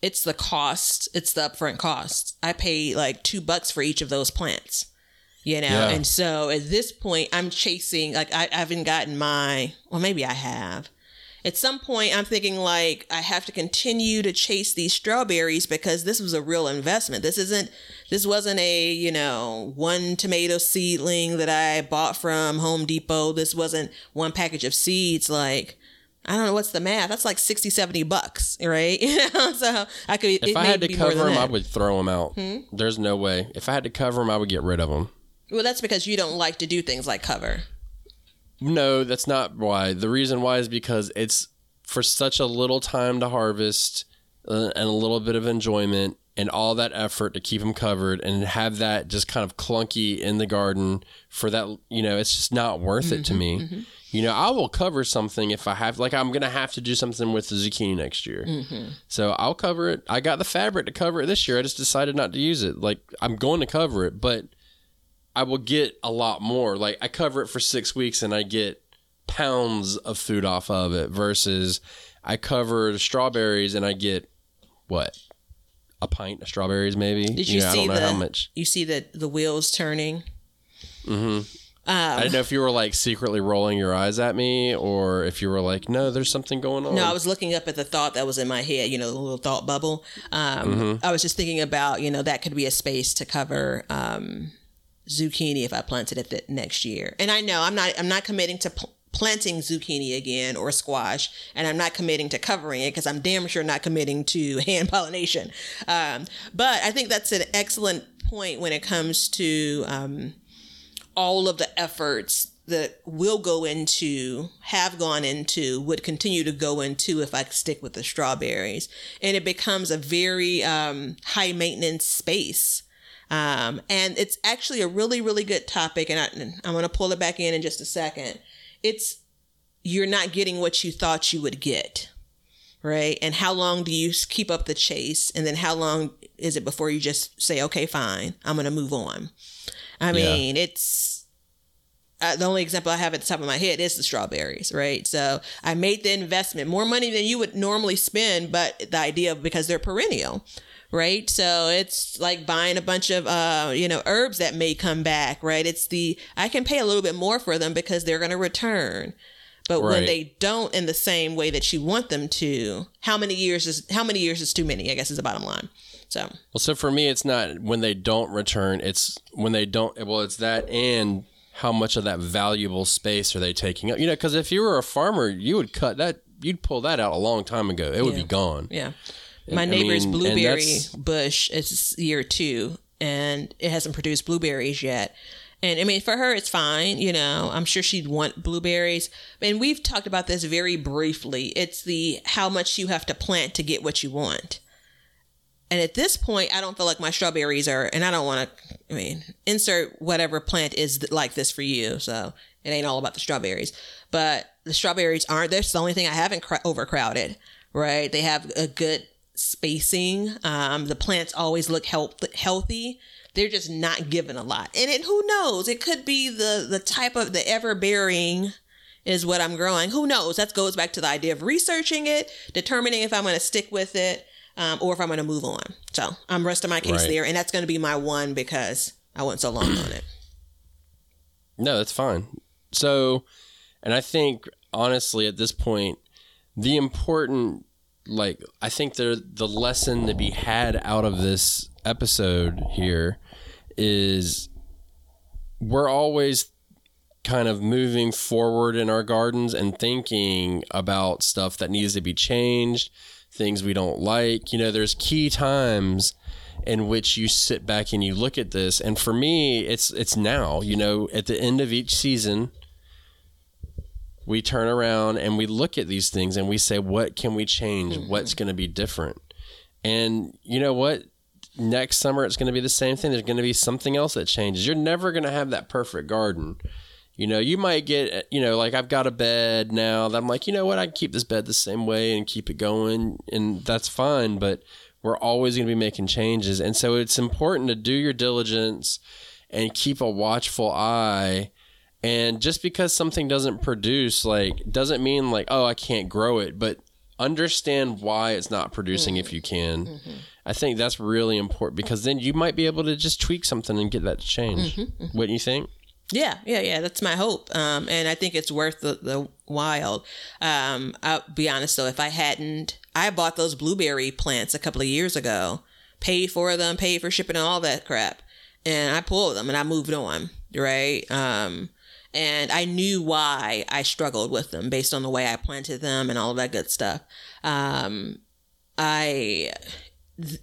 [SPEAKER 3] it's the cost, it's the upfront cost. I pay like two bucks for each of those plants. You know,
[SPEAKER 1] Yeah.
[SPEAKER 3] and so at this point, I'm chasing. Like I, I haven't gotten my. Well, maybe I have. At some point, I'm thinking like I have to continue to chase these strawberries because this was a real investment. This isn't. This wasn't a you know one tomato seedling that I bought from Home Depot. This wasn't one package of seeds. Like I don't know what's the math. That's like 60, 70 bucks, right? You know, so I could.
[SPEAKER 1] if i had to cover them i.
[SPEAKER 3] Hmm?
[SPEAKER 1] would throw them out there's no way if i had to cover them i would get rid of them
[SPEAKER 3] Well, that's because you don't like to do things like cover.
[SPEAKER 1] No, that's not why. The reason why is because it's for such a little time to harvest uh, and a little bit of enjoyment and all that effort to keep them covered and have that just kind of clunky in the garden for that, you know, it's just not worth it to mm-hmm, me. Mm-hmm. You know, I will cover something if I have, like, I'm going to have to do something with the zucchini next year. Mm-hmm. So I'll cover it. I got the fabric to cover it this year. I just decided not to use it. Like, I'm going to cover it, but I will get a lot more. Like I cover it for six weeks and I get pounds of food off of it versus I cover the strawberries and I get what a pint of strawberries maybe.
[SPEAKER 3] Did you,
[SPEAKER 1] know,
[SPEAKER 3] see
[SPEAKER 1] I don't know
[SPEAKER 3] the
[SPEAKER 1] how much.
[SPEAKER 3] you see that the wheels turning?
[SPEAKER 1] I don't know if you were like secretly rolling your eyes at me or if you were like, no, there's something going on.
[SPEAKER 3] No, I was looking up at the thought that was in my head, you know, the little thought bubble. Um, I was just thinking about, you know, that could be a space to cover um, zucchini if I planted it next year. And I know I'm not, I'm not committing to pl- planting zucchini again or squash, and I'm not committing to covering it because I'm damn sure not committing to hand pollination. Um, but I think that's an excellent point when it comes to um, all of the efforts that will go into, have gone into, would continue to go into if I stick with the strawberries. And it becomes a very um, high maintenance space. Um, and it's actually a really, really good topic. And I, I'm going to pull it back in in just a second. It's you're not getting what you thought you would get. Right. And how long do you keep up the chase? And then how long is it before you just say, okay, fine, I'm going to move on? I mean, it's uh, the only example I have at the top of my head is the strawberries, right? So I made the investment, more money than you would normally spend, but the idea of because they're perennial, right? So it's like buying a bunch of uh, you know, herbs that may come back, right? It's the I can pay a little bit more for them because they're going to return. But when they don't in the same way that you want them to, how many years is how many years is too many? I guess is the bottom line. So
[SPEAKER 1] Well, so for me, it's not when they don't return. It's when they don't. Well, it's that and how much of that valuable space are they taking up? You know, because if you were a farmer, you would cut that. You'd pull that out a long time ago. It would
[SPEAKER 3] Yeah.
[SPEAKER 1] be gone.
[SPEAKER 3] Yeah. My neighbor's
[SPEAKER 1] mean,
[SPEAKER 3] blueberry bush is year two and it hasn't produced blueberries yet. And I mean, for her, it's fine. You know, I'm sure she'd want blueberries. And we've talked about this very briefly. It's the how much you have to plant to get what you want. And at this point, I don't feel like my strawberries are, and I don't want to, I mean, insert whatever plant is th- like this for you. So it ain't all about the strawberries. But the strawberries aren't, that's the only thing I haven't cr- overcrowded, right? They have a good spacing. Um, the plants always look health- healthy. They're just not given a lot. And it, who knows? It could be the, the type of the ever bearing is what I'm growing. Who knows? That goes back to the idea of researching it, determining if I'm going to stick with it um, or if I'm going to move on. So I'm resting my case
[SPEAKER 1] Right.
[SPEAKER 3] there, and that's going to be my one because I went so long on it.
[SPEAKER 1] No, that's fine. So, and I think honestly, at this point, the important, like, I think the the lesson to be had out of this episode here is we're always kind of moving forward in our gardens and thinking about stuff that needs to be changed, things we don't like. You know, there's key times in which you sit back and you look at this and for me it's it's now, you know, at the end of each season we turn around and we look at these things and we say what can we change? Mm-hmm. What's going to be different? And you know what? Next summer it's going to be the same thing. There's going to be something else that changes. You're never going to have that perfect garden. You know, you might get, you know, like I've got a bed now that I'm like, you know what, I can keep this bed the same way and keep it going, and that's fine. But we're always going to be making changes. And so it's important to do your diligence and keep a watchful eye. And just because something doesn't produce, like, doesn't mean like, oh, I can't grow it, but understand why it's not producing if you can. I think that's really important because then you might be able to just tweak something and get that to change. Wouldn't you think?
[SPEAKER 3] Yeah, yeah, yeah. That's my hope. Um, and I think it's worth the, the while. Um, I'll be honest though, if I hadn't, I bought those blueberry plants a couple of years ago, paid for them, paid for shipping and all that crap. And I pulled them and I moved on, right? Um, and I knew why I struggled with them based on the way I planted them and all of that good stuff. Um, I, th-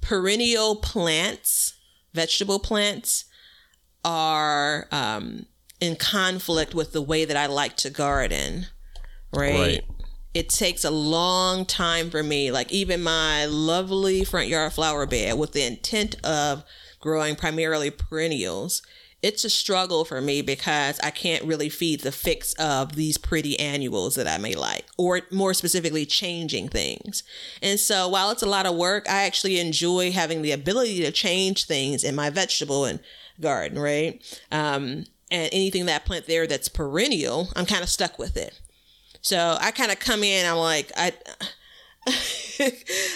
[SPEAKER 3] perennial plants, vegetable plants, are um, in conflict with the way that I like to garden, right?
[SPEAKER 1] Right.
[SPEAKER 3] It takes a long time for me, like even my lovely front yard flower bed with the intent of growing primarily perennials. It's a struggle for me because I can't really feed the fix of these pretty annuals that I may like, or more specifically, changing things. And so, while it's a lot of work, I actually enjoy having the ability to change things in my vegetable and garden, right? Um, and anything that I plant there that's perennial, I'm kind of stuck with it. So I kind of come in, I'm like, I.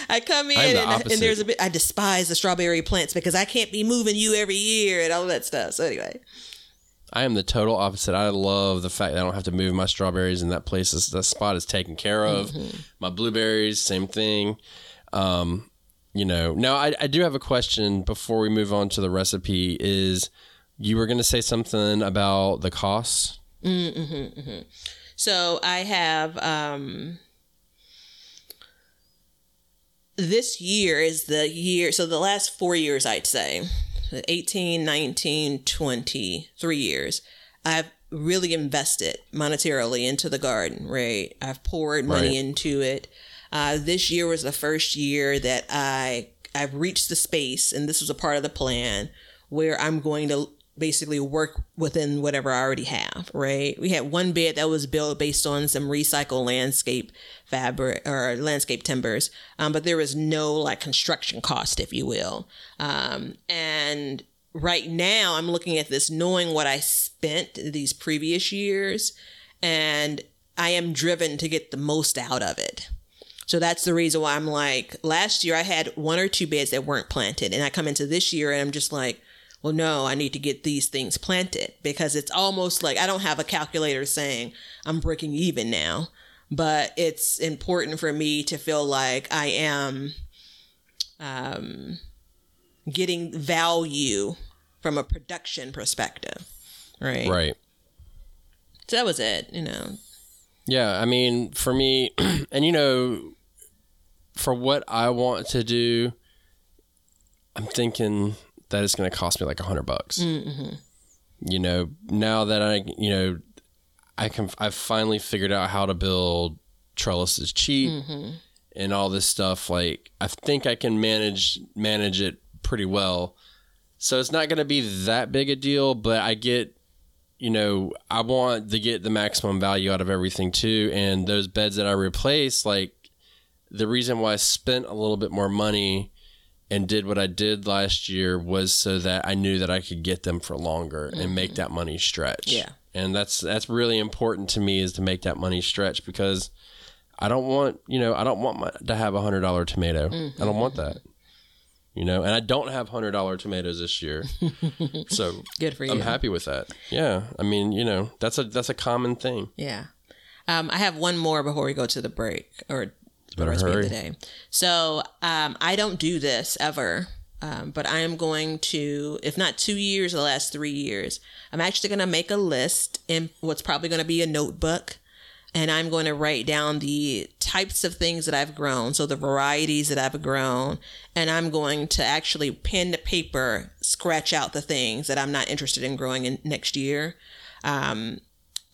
[SPEAKER 3] I come in
[SPEAKER 1] the
[SPEAKER 3] and, and there's a bit. I despise the strawberry plants because I can't be moving you every year and all that stuff. So anyway,
[SPEAKER 1] I am the total opposite. I love the fact that I don't have to move my strawberries and that place is that spot is taken care of. My blueberries, same thing. Um, you know, now I, I do have a question before we move on to the recipe. Is you were going to say something about the costs?
[SPEAKER 3] So I have um this year is the year so the last 4 years I'd say 18 19 20 3 years I've really invested monetarily into the garden right I've poured money
[SPEAKER 1] Right.
[SPEAKER 3] into it uh, this year was the first year that I I've reached the space and this was a part of the plan where I'm going to basically work within whatever I already have, right? We had one bed that was built based on some recycled landscape fabric or landscape timbers, um, but there was no like construction cost, if you will. Um, and right now I'm looking at this knowing what I spent these previous years, and I am driven to get the most out of it. So that's the reason why I'm like, last year I had one or two beds that weren't planted. And I come into this year and I'm just like, well, no, I need to get these things planted because it's almost like I don't have a calculator saying I'm breaking even now. But it's important for me to feel like I am um, getting value from a production perspective. Right.
[SPEAKER 1] Right.
[SPEAKER 3] So that was it, you know.
[SPEAKER 1] Yeah, I mean, for me, and you know, for what I want to do, I'm thinking that it's going to cost me like a hundred bucks. Mm-hmm. You know, now that I, you know, I can, I've finally figured out how to build trellises cheap mm-hmm. and all this stuff. Like, I think I can manage manage it pretty well. So it's not going to be that big a deal, but I get you know, I want to get the maximum value out of everything too. And those beds that I replace, like the reason why I spent a little bit more money and did what I did last year was so that I knew that I could get them for longer and make that money stretch.
[SPEAKER 3] Yeah.
[SPEAKER 1] And that's that's really important to me is to make that money stretch because I don't want, you know, I don't want my, to have a hundred dollar tomato. I don't want that. You know, and I don't have hundred dollar tomatoes this year. so
[SPEAKER 3] Good for you.
[SPEAKER 1] I'm happy with that. Yeah, I mean, you know, that's a that's a common thing.
[SPEAKER 3] Yeah. Um, I have one more before we go to the break or
[SPEAKER 1] better
[SPEAKER 3] recipe of the day. So um, I don't do this ever, um, but I am going to, if not two years, the last three years, I'm actually going to make a list in what's probably going to be a notebook. And I'm going to write down the types of things that I've grown, so the varieties that I've grown, and I'm going to actually pen to paper, scratch out the things that I'm not interested in growing in next year. Um,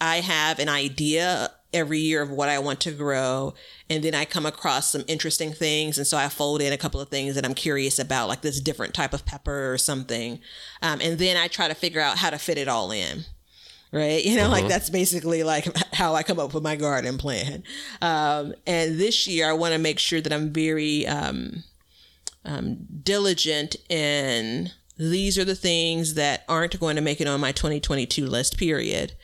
[SPEAKER 3] I have an idea every year of what I want to grow, and then I come across some interesting things, and so I fold in a couple of things that I'm curious about, like this different type of pepper or something, um, and then I try to figure out how to fit it all in. Right, you know, like that's basically like how I come up with my garden plan. Um, and this year, I want to make sure that I'm very um, um, diligent in these are the things that aren't going to make it on my 2022 list, period.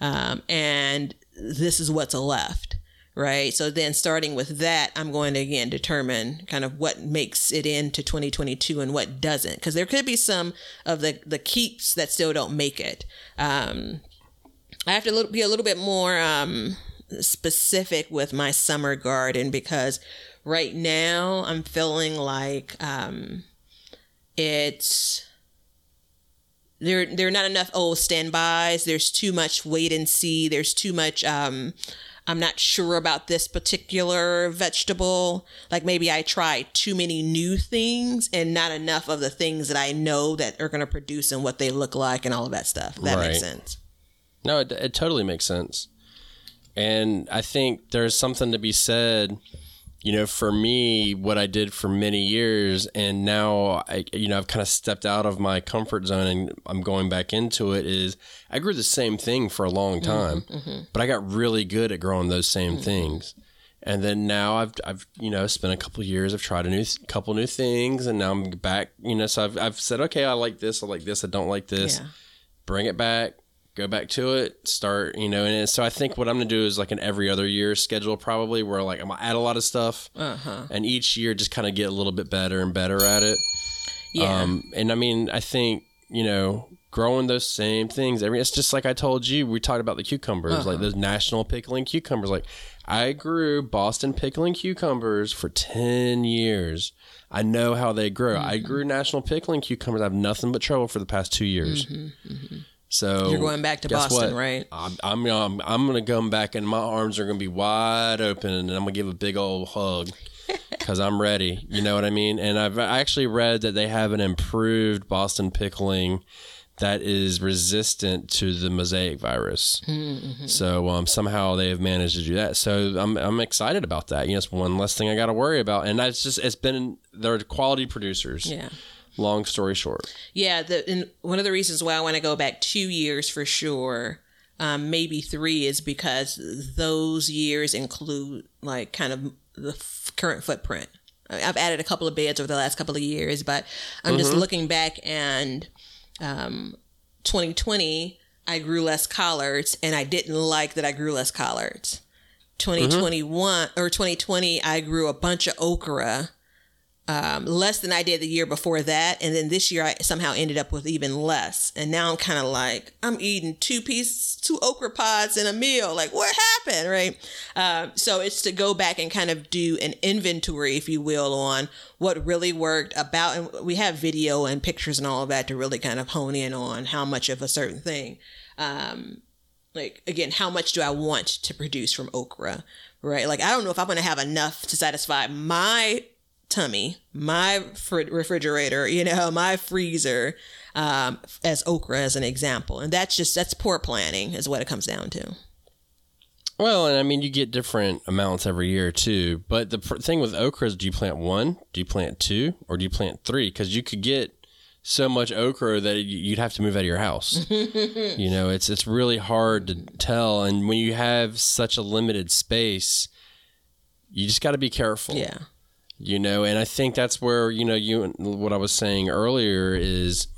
[SPEAKER 3] Um, and this is what's left, right? So then starting with that, I'm going to again determine kind of what makes it into 2022 and what doesn't. Because there could be some of the, the keeps that still don't make it. Um, I have to be a little bit more um, specific with my summer garden because right now I'm feeling like um, it's there. There are not enough old standbys. There's too much wait and see. There's too much. Um, I'm not sure about this particular vegetable. Like maybe I try too many new things and not enough of the things that I know that are going to produce and what they look like and all of that stuff. That makes sense.
[SPEAKER 1] No, it, it totally makes sense. And I think there's something to be said, you know, for me, what I did for many years, and now I, you know, I've kind of stepped out of my comfort zone and I'm going back into it. Is I grew the same thing for a long mm-hmm, time, mm-hmm. but I got really good at growing those same mm. things. And then now I've, I've, you know, spent a couple of years. I've tried a new, couple new things, and now I'm back. You know, so I've, I've said, okay, I like this, I like this, I don't like this.
[SPEAKER 3] Yeah.
[SPEAKER 1] Bring it back, go back to it, start, you know. And so I think what I'm gonna do is like an every other year schedule, probably, where like I'm gonna add a lot of stuff,
[SPEAKER 3] Uh-huh.
[SPEAKER 1] and each year just kind of get a little bit better and better at it.
[SPEAKER 3] Yeah.
[SPEAKER 1] Um, and I mean, I think you know, growing those same things. Every it's just like I told you. We talked about the cucumbers,
[SPEAKER 3] Uh-huh.
[SPEAKER 1] like those national pickling cucumbers. Like I grew Boston pickling cucumbers for ten years. I know how they grow.
[SPEAKER 3] Mm-hmm.
[SPEAKER 1] I grew national pickling cucumbers. I have nothing but trouble for the past two years. So
[SPEAKER 3] Mm-hmm, So you're going back to Boston,
[SPEAKER 1] what?
[SPEAKER 3] right?
[SPEAKER 1] I'm I'm um, I'm gonna come back and my arms are gonna be wide open and I'm gonna give a big old hug because I'm ready. You know what I mean? And I've actually read that they have an improved Boston pickling that is resistant to the mosaic virus. So um, somehow they have managed to do that. So I'm I'm excited about that. You know, it's one less thing I got to worry about. And that's just it's been they're quality producers.
[SPEAKER 3] Yeah.
[SPEAKER 1] Long story short.
[SPEAKER 3] Yeah, the and one of the reasons why I want to go back two years for sure, um, maybe three, is because those years include like kind of the f- current footprint. I- I've added a couple of beds over the last couple of years, but I'm just looking back and um, 2020, I grew less collards, and I didn't like that I grew less collards. 2021 or 2020, I grew a bunch of okra um, less than I did the year before that, and then this year I somehow ended up with even less. And now I'm kind of like I'm eating two pieces, two okra pods in a meal. Like what happened, right? Um, so it's to go back and kind of do an inventory, if you will, on what really worked about. And we have video and pictures and all of that to really kind of hone in on how much of a certain thing. Um, like again, how much do I want to produce from okra, right? Like I don't know if I'm going to have enough to satisfy my tummy, my fr- refrigerator, you know, my freezer, um, as okra as an example. And that's just, that's poor planning is what it comes down to.
[SPEAKER 1] Well, and I mean, you get different amounts every year too. But the pr- thing with okra is, do you plant one, do you plant two, or do you plant three? Because you could get so much okra that you'd have to move out of your house. you know, it's it's really hard to tell, and when you have such a limited space, you just got to be careful
[SPEAKER 3] Yeah.
[SPEAKER 1] You know and i think that's where you know you what i was saying earlier is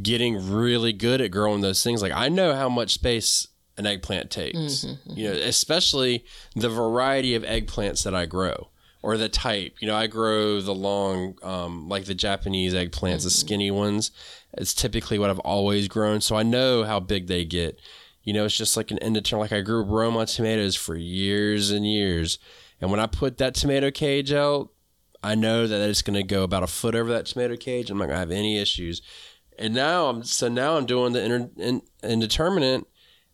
[SPEAKER 1] getting really good at growing those things. Like i know how much space an eggplant takes you know especially the variety of eggplants that i grow or the type. You know i grow the long um, like the japanese eggplants the skinny ones. It's typically what i've always grown. So i know how big they get. You know it's just like an indeterminate like i grew roma tomatoes for years and years. And when i put that tomato cage out I know that it's going to go about a foot over that tomato cage. I'm not going to have any issues. And now I'm so now I'm doing the inter, in, indeterminate,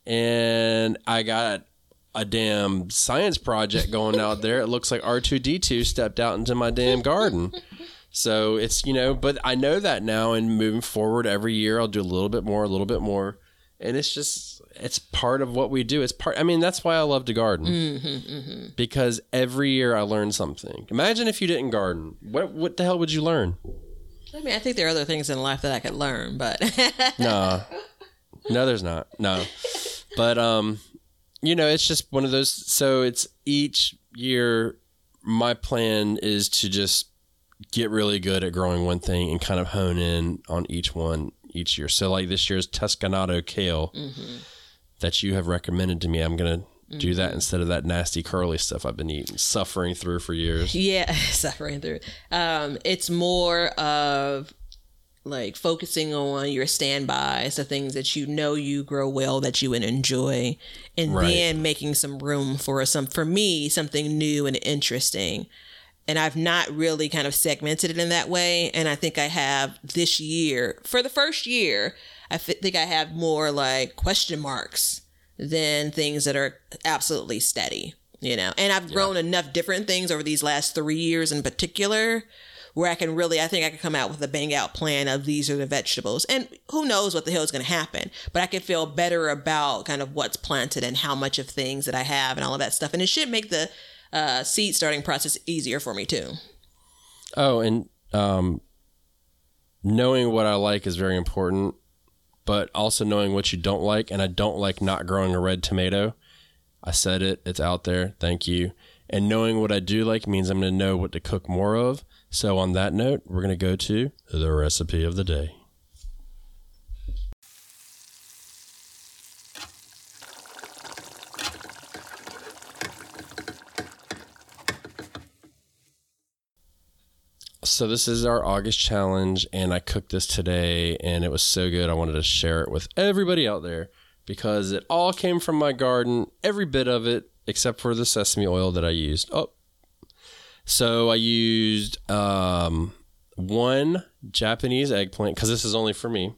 [SPEAKER 1] and I got a damn science project going out there. It looks like R2D2 stepped out into my damn garden. So it's you know, but I know that now, and moving forward, every year I'll do a little bit more, a little bit more, and it's just it's part of what we do. It's part. I mean, that's why I love to garden because every year I learn something. Imagine if you didn't garden. What what the hell would you learn?
[SPEAKER 3] I mean, I think there are other things in life that I could learn, but
[SPEAKER 1] No, no, there's not. No, but um, you know, it's just one of those. So it's each year. My plan is to just get really good at growing one thing and kind of hone in on each one each year. So like this year's Tuscanato kale that you have recommended to me, I'm gonna do that instead of that nasty curly stuff I've been eating, suffering through for years.
[SPEAKER 3] yeah, suffering through. Um, it's more of like focusing on your standbys, the things that you know you grow well, that you would enjoy, and
[SPEAKER 1] Right.
[SPEAKER 3] then making some room for some, for me, something new and interesting. And I've not really kind of segmented it in that way. And I think I have this year, for the first year, I f- think I have more like question marks than things that are absolutely steady, you know. And I've grown enough different things over these last three years in particular where I can really, I think I can come out with a bang out plan of these are the vegetables. And who knows what the hell is going to happen, but I can feel better about kind of what's planted and how much of things that I have and all of that stuff. And it should make the uh, seed starting process easier for me too.
[SPEAKER 1] Oh, and um, knowing what I like is very important, but also knowing what you don't like. And I don't like not growing a red tomato. I said it, it's out there. Thank you. And knowing what I do like means I'm going to know what to cook more of. So, on that note, we're going to go to the recipe of the day. So this is our August challenge, and I cooked this today, and it was so good. I wanted to share it with everybody out there because it all came from my garden, every bit of it, except for the sesame oil that I used. Oh, so I used um, one Japanese eggplant because this is only for me.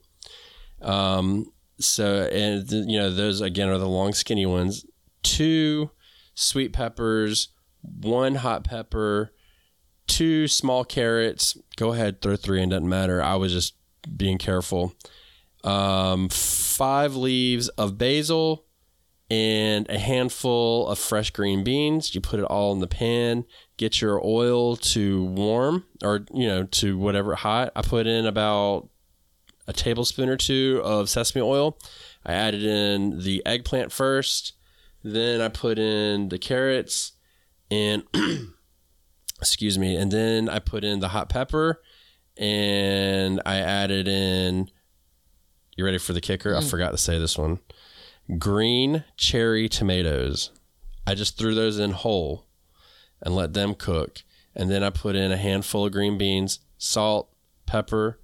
[SPEAKER 1] Um, so and you know those again are the long skinny ones. Two sweet peppers, one hot pepper two small carrots. Go ahead, throw three in, doesn't matter. I was just being careful. Um, five leaves of basil and a handful of fresh green beans. You put it all in the pan. Get your oil to warm or, you know, to whatever hot. I put in about a tablespoon or two of sesame oil. I added in the eggplant first. Then I put in the carrots and excuse me. And then i put in the hot pepper and i added in you ready for the kicker? I forgot to say this one. Green cherry tomatoes. I just threw those in whole and let them cook. And then i put in a handful of green beans salt pepper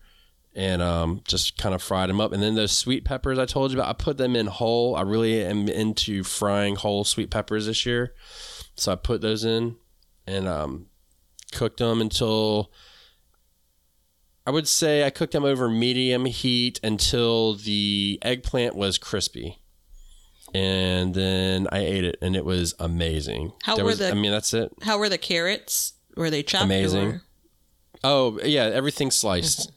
[SPEAKER 1] and um, just kind of fried them up. And then those sweet peppers i told you about i put them in whole. I really am into frying whole sweet peppers this year. So i put those in and um, cooked them until I would say I cooked them over medium heat until the eggplant was crispy. And then I ate it and it was amazing.
[SPEAKER 3] How
[SPEAKER 1] There
[SPEAKER 3] were
[SPEAKER 1] was-
[SPEAKER 3] the-
[SPEAKER 1] I mean that's it.
[SPEAKER 3] How were the carrots? Were they chopped?
[SPEAKER 1] Amazing.
[SPEAKER 3] or-
[SPEAKER 1] Oh, yeah, everything sliced.
[SPEAKER 3] Mm-hmm.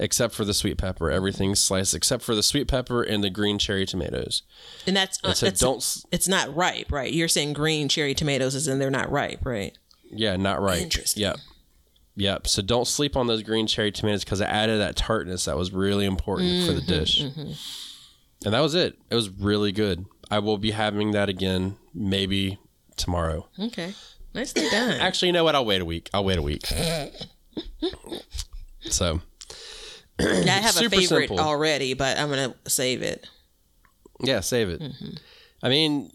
[SPEAKER 1] Except for the sweet pepper. Everything's sliced except for the sweet pepper and the green cherry tomatoes.
[SPEAKER 3] And that's uh,
[SPEAKER 1] It said
[SPEAKER 3] that's
[SPEAKER 1] don't s-
[SPEAKER 3] it's not ripe, right? You're saying green cherry tomatoes is in they're not ripe, right?
[SPEAKER 1] Yeah, not right.
[SPEAKER 3] Interesting.
[SPEAKER 1] Yep. Yep. So don't sleep on those green cherry tomatoes because it added that tartness that was really important for the mm-hmm, dish. Mm-hmm. And that was it. It was really good. I will be having that again maybe tomorrow.
[SPEAKER 3] Okay. Nicely done.
[SPEAKER 1] Actually, you know what? I'll wait a week. I'll wait a week. so,
[SPEAKER 3] I have a favorite
[SPEAKER 1] simple.
[SPEAKER 3] already, but I'm gonna save it.
[SPEAKER 1] yeah, save it. Mm-hmm. I mean,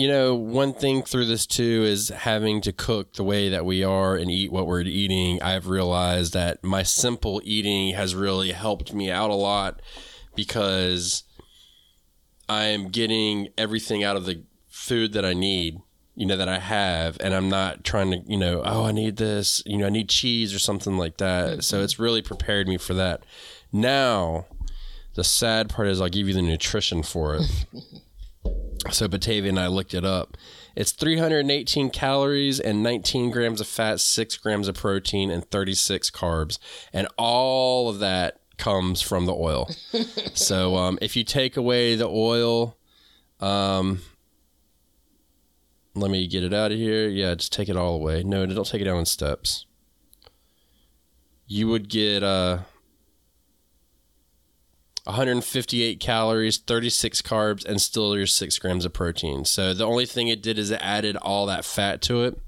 [SPEAKER 1] you know, one thing through this too is having to cook the way that we are and eat what we're eating. I've realized that my simple eating has really helped me out a lot because I'm getting everything out of the food that I need, you know, that I have, and I'm not trying to, you know, oh, I need this, you know, I need cheese or something like that. Mm-hmm. So it's really prepared me for that. Now, the sad part is I'll give you the nutrition for it. So Batavia and I looked it up. It's 318 calories and 19 grams of fat, 6 grams of protein, and 36 carbs. And all of that comes from the oil. so um, if you take away the oil, um, let me get it out of here. Yeah, just take it all away. No, don't take it down in steps. You would get uh, 158 calories, 36 carbs, and still your six grams of protein. So the only thing it did is it added all that fat to it,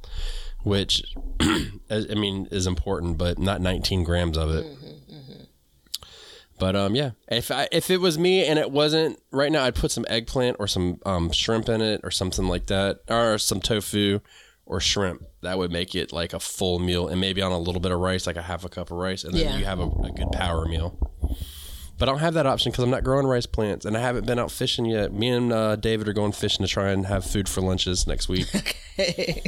[SPEAKER 1] which I mean is important, but not 19 grams of it. But um, yeah, if I, if it was me and it wasn't right now, I'd put some eggplant or some um, shrimp in it or something like that, or some tofu or shrimp. That would make it like a full meal, and maybe on a little bit of rice, like a half a cup of rice, and then
[SPEAKER 3] Yeah.
[SPEAKER 1] you have a, a good power meal. But I don't have that option because I'm not growing rice plants, and I haven't been out fishing yet. Me and uh, David are going fishing to try and have food for lunches next week. Okay.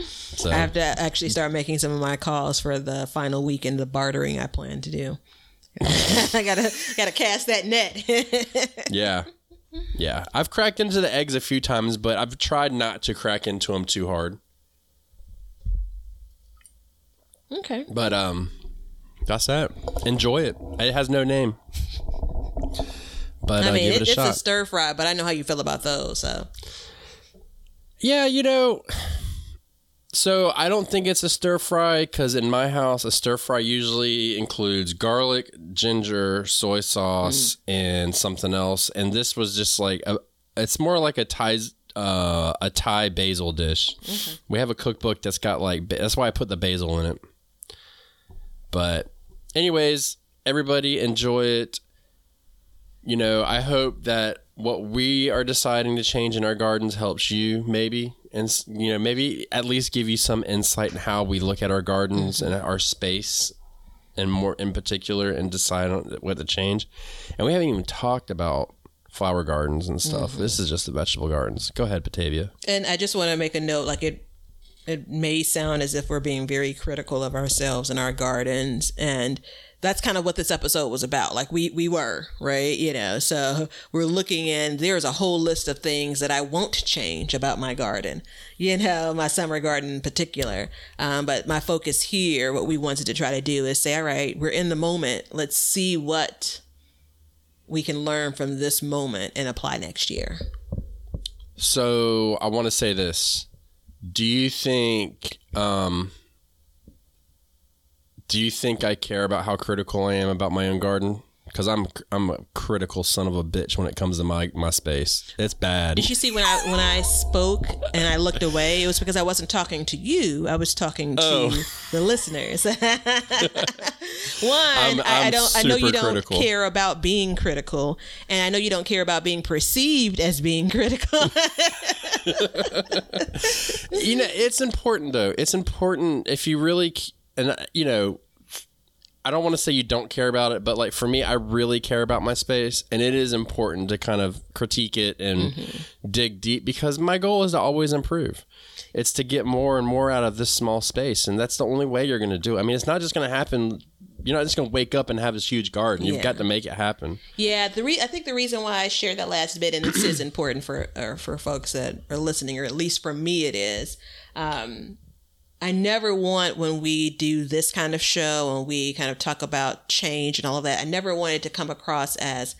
[SPEAKER 1] So
[SPEAKER 3] I have to actually start making some of my calls for the final weekend of the bartering I plan to do. I gotta gotta cast that net.
[SPEAKER 1] Yeah. Yeah. I've cracked into the eggs a few times, but I've tried not to crack into them too hard.
[SPEAKER 3] Okay.
[SPEAKER 1] But um, that's that. Enjoy it. It has no name. But
[SPEAKER 3] I
[SPEAKER 1] uh,
[SPEAKER 3] mean, it,
[SPEAKER 1] it a
[SPEAKER 3] it's
[SPEAKER 1] shot.
[SPEAKER 3] a stir fry, but I know how you feel about those. So
[SPEAKER 1] Yeah, you know. So I don't think it's a stir fry because in my house, a stir fry usually includes garlic, ginger, soy sauce, and something else. And this was just like a, it's more like a Thai uh, a Thai basil dish. We have a cookbook that's got like that's why I put the basil in it. But, anyways, everybody enjoy it. You know, I hope that what we are deciding to change in our gardens helps you, maybe, and you know, maybe at least give you some insight in how we look at our gardens and our space, and more in particular, and decide on what to change. And we haven't even talked about flower gardens and stuff. Mm-hmm. This is just the vegetable gardens. Go ahead, Batavia.
[SPEAKER 3] And I just want to make a note like it it may sound as if we're being very critical of ourselves and our gardens and that's kind of what this episode was about. Like we we were, right? You know, so we're looking in there's a whole list of things that I won't change about my garden. You know, my summer garden in particular. Um, but my focus here, what we wanted to try to do is say, all right, we're in the moment. Let's see what we can learn from this moment and apply next year.
[SPEAKER 1] So I want to say this. Do you think um do you think I care about how critical I am about my own garden? Because I'm I'm a critical son of a bitch when it comes to my my space. It's bad.
[SPEAKER 3] Did you see when I when I spoke and I looked away? It was because I wasn't talking to you. I was talking to
[SPEAKER 1] Oh.
[SPEAKER 3] the listeners. One, I, I
[SPEAKER 1] I'm
[SPEAKER 3] don't. I know you don't
[SPEAKER 1] critical.
[SPEAKER 3] care about being critical, and I know you don't care about being perceived as being critical.
[SPEAKER 1] you know, it's important though. It's important if you really and you know, I don't want to say you don't care about it, but like for me, I really care about my space, and it is important to kind of critique it and dig deep because my goal is to always improve. It's to get more and more out of this small space, and that's the only way you're going to do it. I mean, it's not just going to happen. You're not just going to wake up and have this huge garden. You've
[SPEAKER 3] Yeah.
[SPEAKER 1] got to make it happen.
[SPEAKER 3] Yeah, the re- I think the reason why I shared that last bit, and this is important for or for folks that are listening, or at least for me, it is. Um, I never want when we do this kind of show and we kind of talk about change and all of that. I never want it to come across as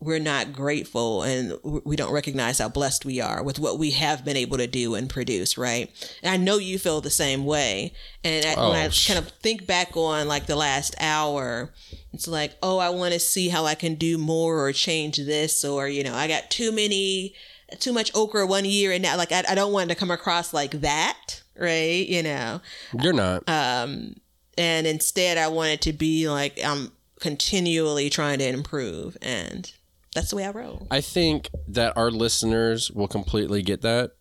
[SPEAKER 3] we're not grateful and we don't recognize how blessed we are with what we have been able to do and produce, right? And I know you feel the same way. And I, when I
[SPEAKER 1] Oh,
[SPEAKER 3] kind of think back on like the last hour, it's like, oh, I want to see how I can do more or change this, or you know, I got too many, too much okra one year, and now like I, I don't want to come across like that, right? You know,
[SPEAKER 1] You're not.
[SPEAKER 3] Um and instead I want it to be like I'm continually trying to improve, and that's the way I roll.
[SPEAKER 1] I think that our listeners will completely get that.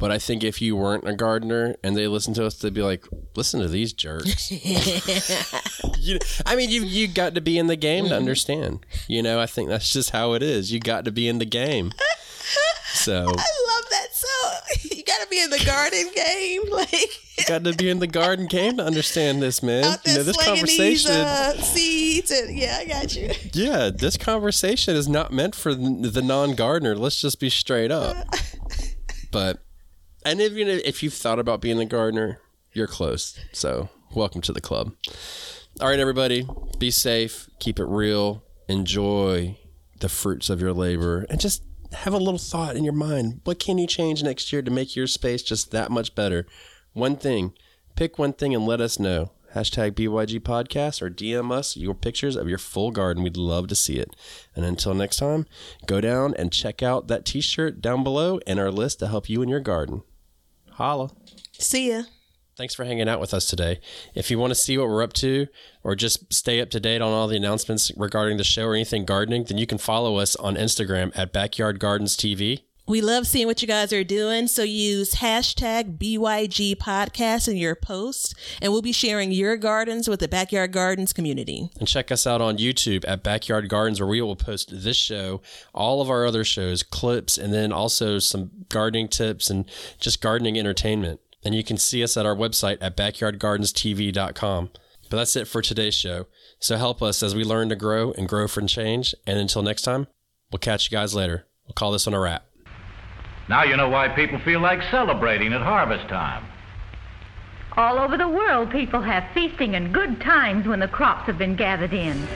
[SPEAKER 1] But I think if you weren't a gardener and they listen to us, they'd be like, "Listen to these jerks." you, I mean, you you got to be in the game to understand. You know, I think that's just how it is. You got to be in the game. So
[SPEAKER 3] I love that. So you got to be in the garden game, like
[SPEAKER 1] you got to be in the garden game to understand this, man.
[SPEAKER 3] out
[SPEAKER 1] You know, this
[SPEAKER 3] slinging these
[SPEAKER 1] conversation.
[SPEAKER 3] uh, seeds, and yeah, I got you.
[SPEAKER 1] Yeah, this conversation is not meant for the the non-gardener. Let's just be straight up. But and if you know if you've thought about being a gardener, you're close. So welcome to the club. All right, everybody, be safe, keep it real, enjoy the fruits of your labor, and just have a little thought in your mind. What can you change next year to make your space just that much better? One thing. Pick one thing and let us know. Hashtag BYG Podcast or DM us your pictures of your full garden. We'd love to see it. And until next time, go down and check out that t shirt down below and our list to help you in your garden. Holla.
[SPEAKER 3] See ya.
[SPEAKER 1] Thanks for hanging out with us today. If you want to see what we're up to or just stay up to date on all the announcements regarding the show or anything gardening, then you can follow us on Instagram at Backyard Gardens TV.
[SPEAKER 3] We love seeing what you guys are doing. So use hashtag BYG podcast in your posts, and we'll be sharing your gardens with the Backyard Gardens community.
[SPEAKER 1] And check us out on YouTube at Backyard Gardens, where we will post this show, all of our other shows, clips, and then also some gardening tips and just gardening entertainment. And you can see us at our website at backyardgardenstv.com. But that's it for today's show. So help us as we learn to grow and grow for change. And until next time, we'll catch you guys later. We'll call this one a wrap.
[SPEAKER 2] Now you know why people feel like celebrating at harvest time.
[SPEAKER 4] All over the world, people have feasting and good times when the crops have been gathered in.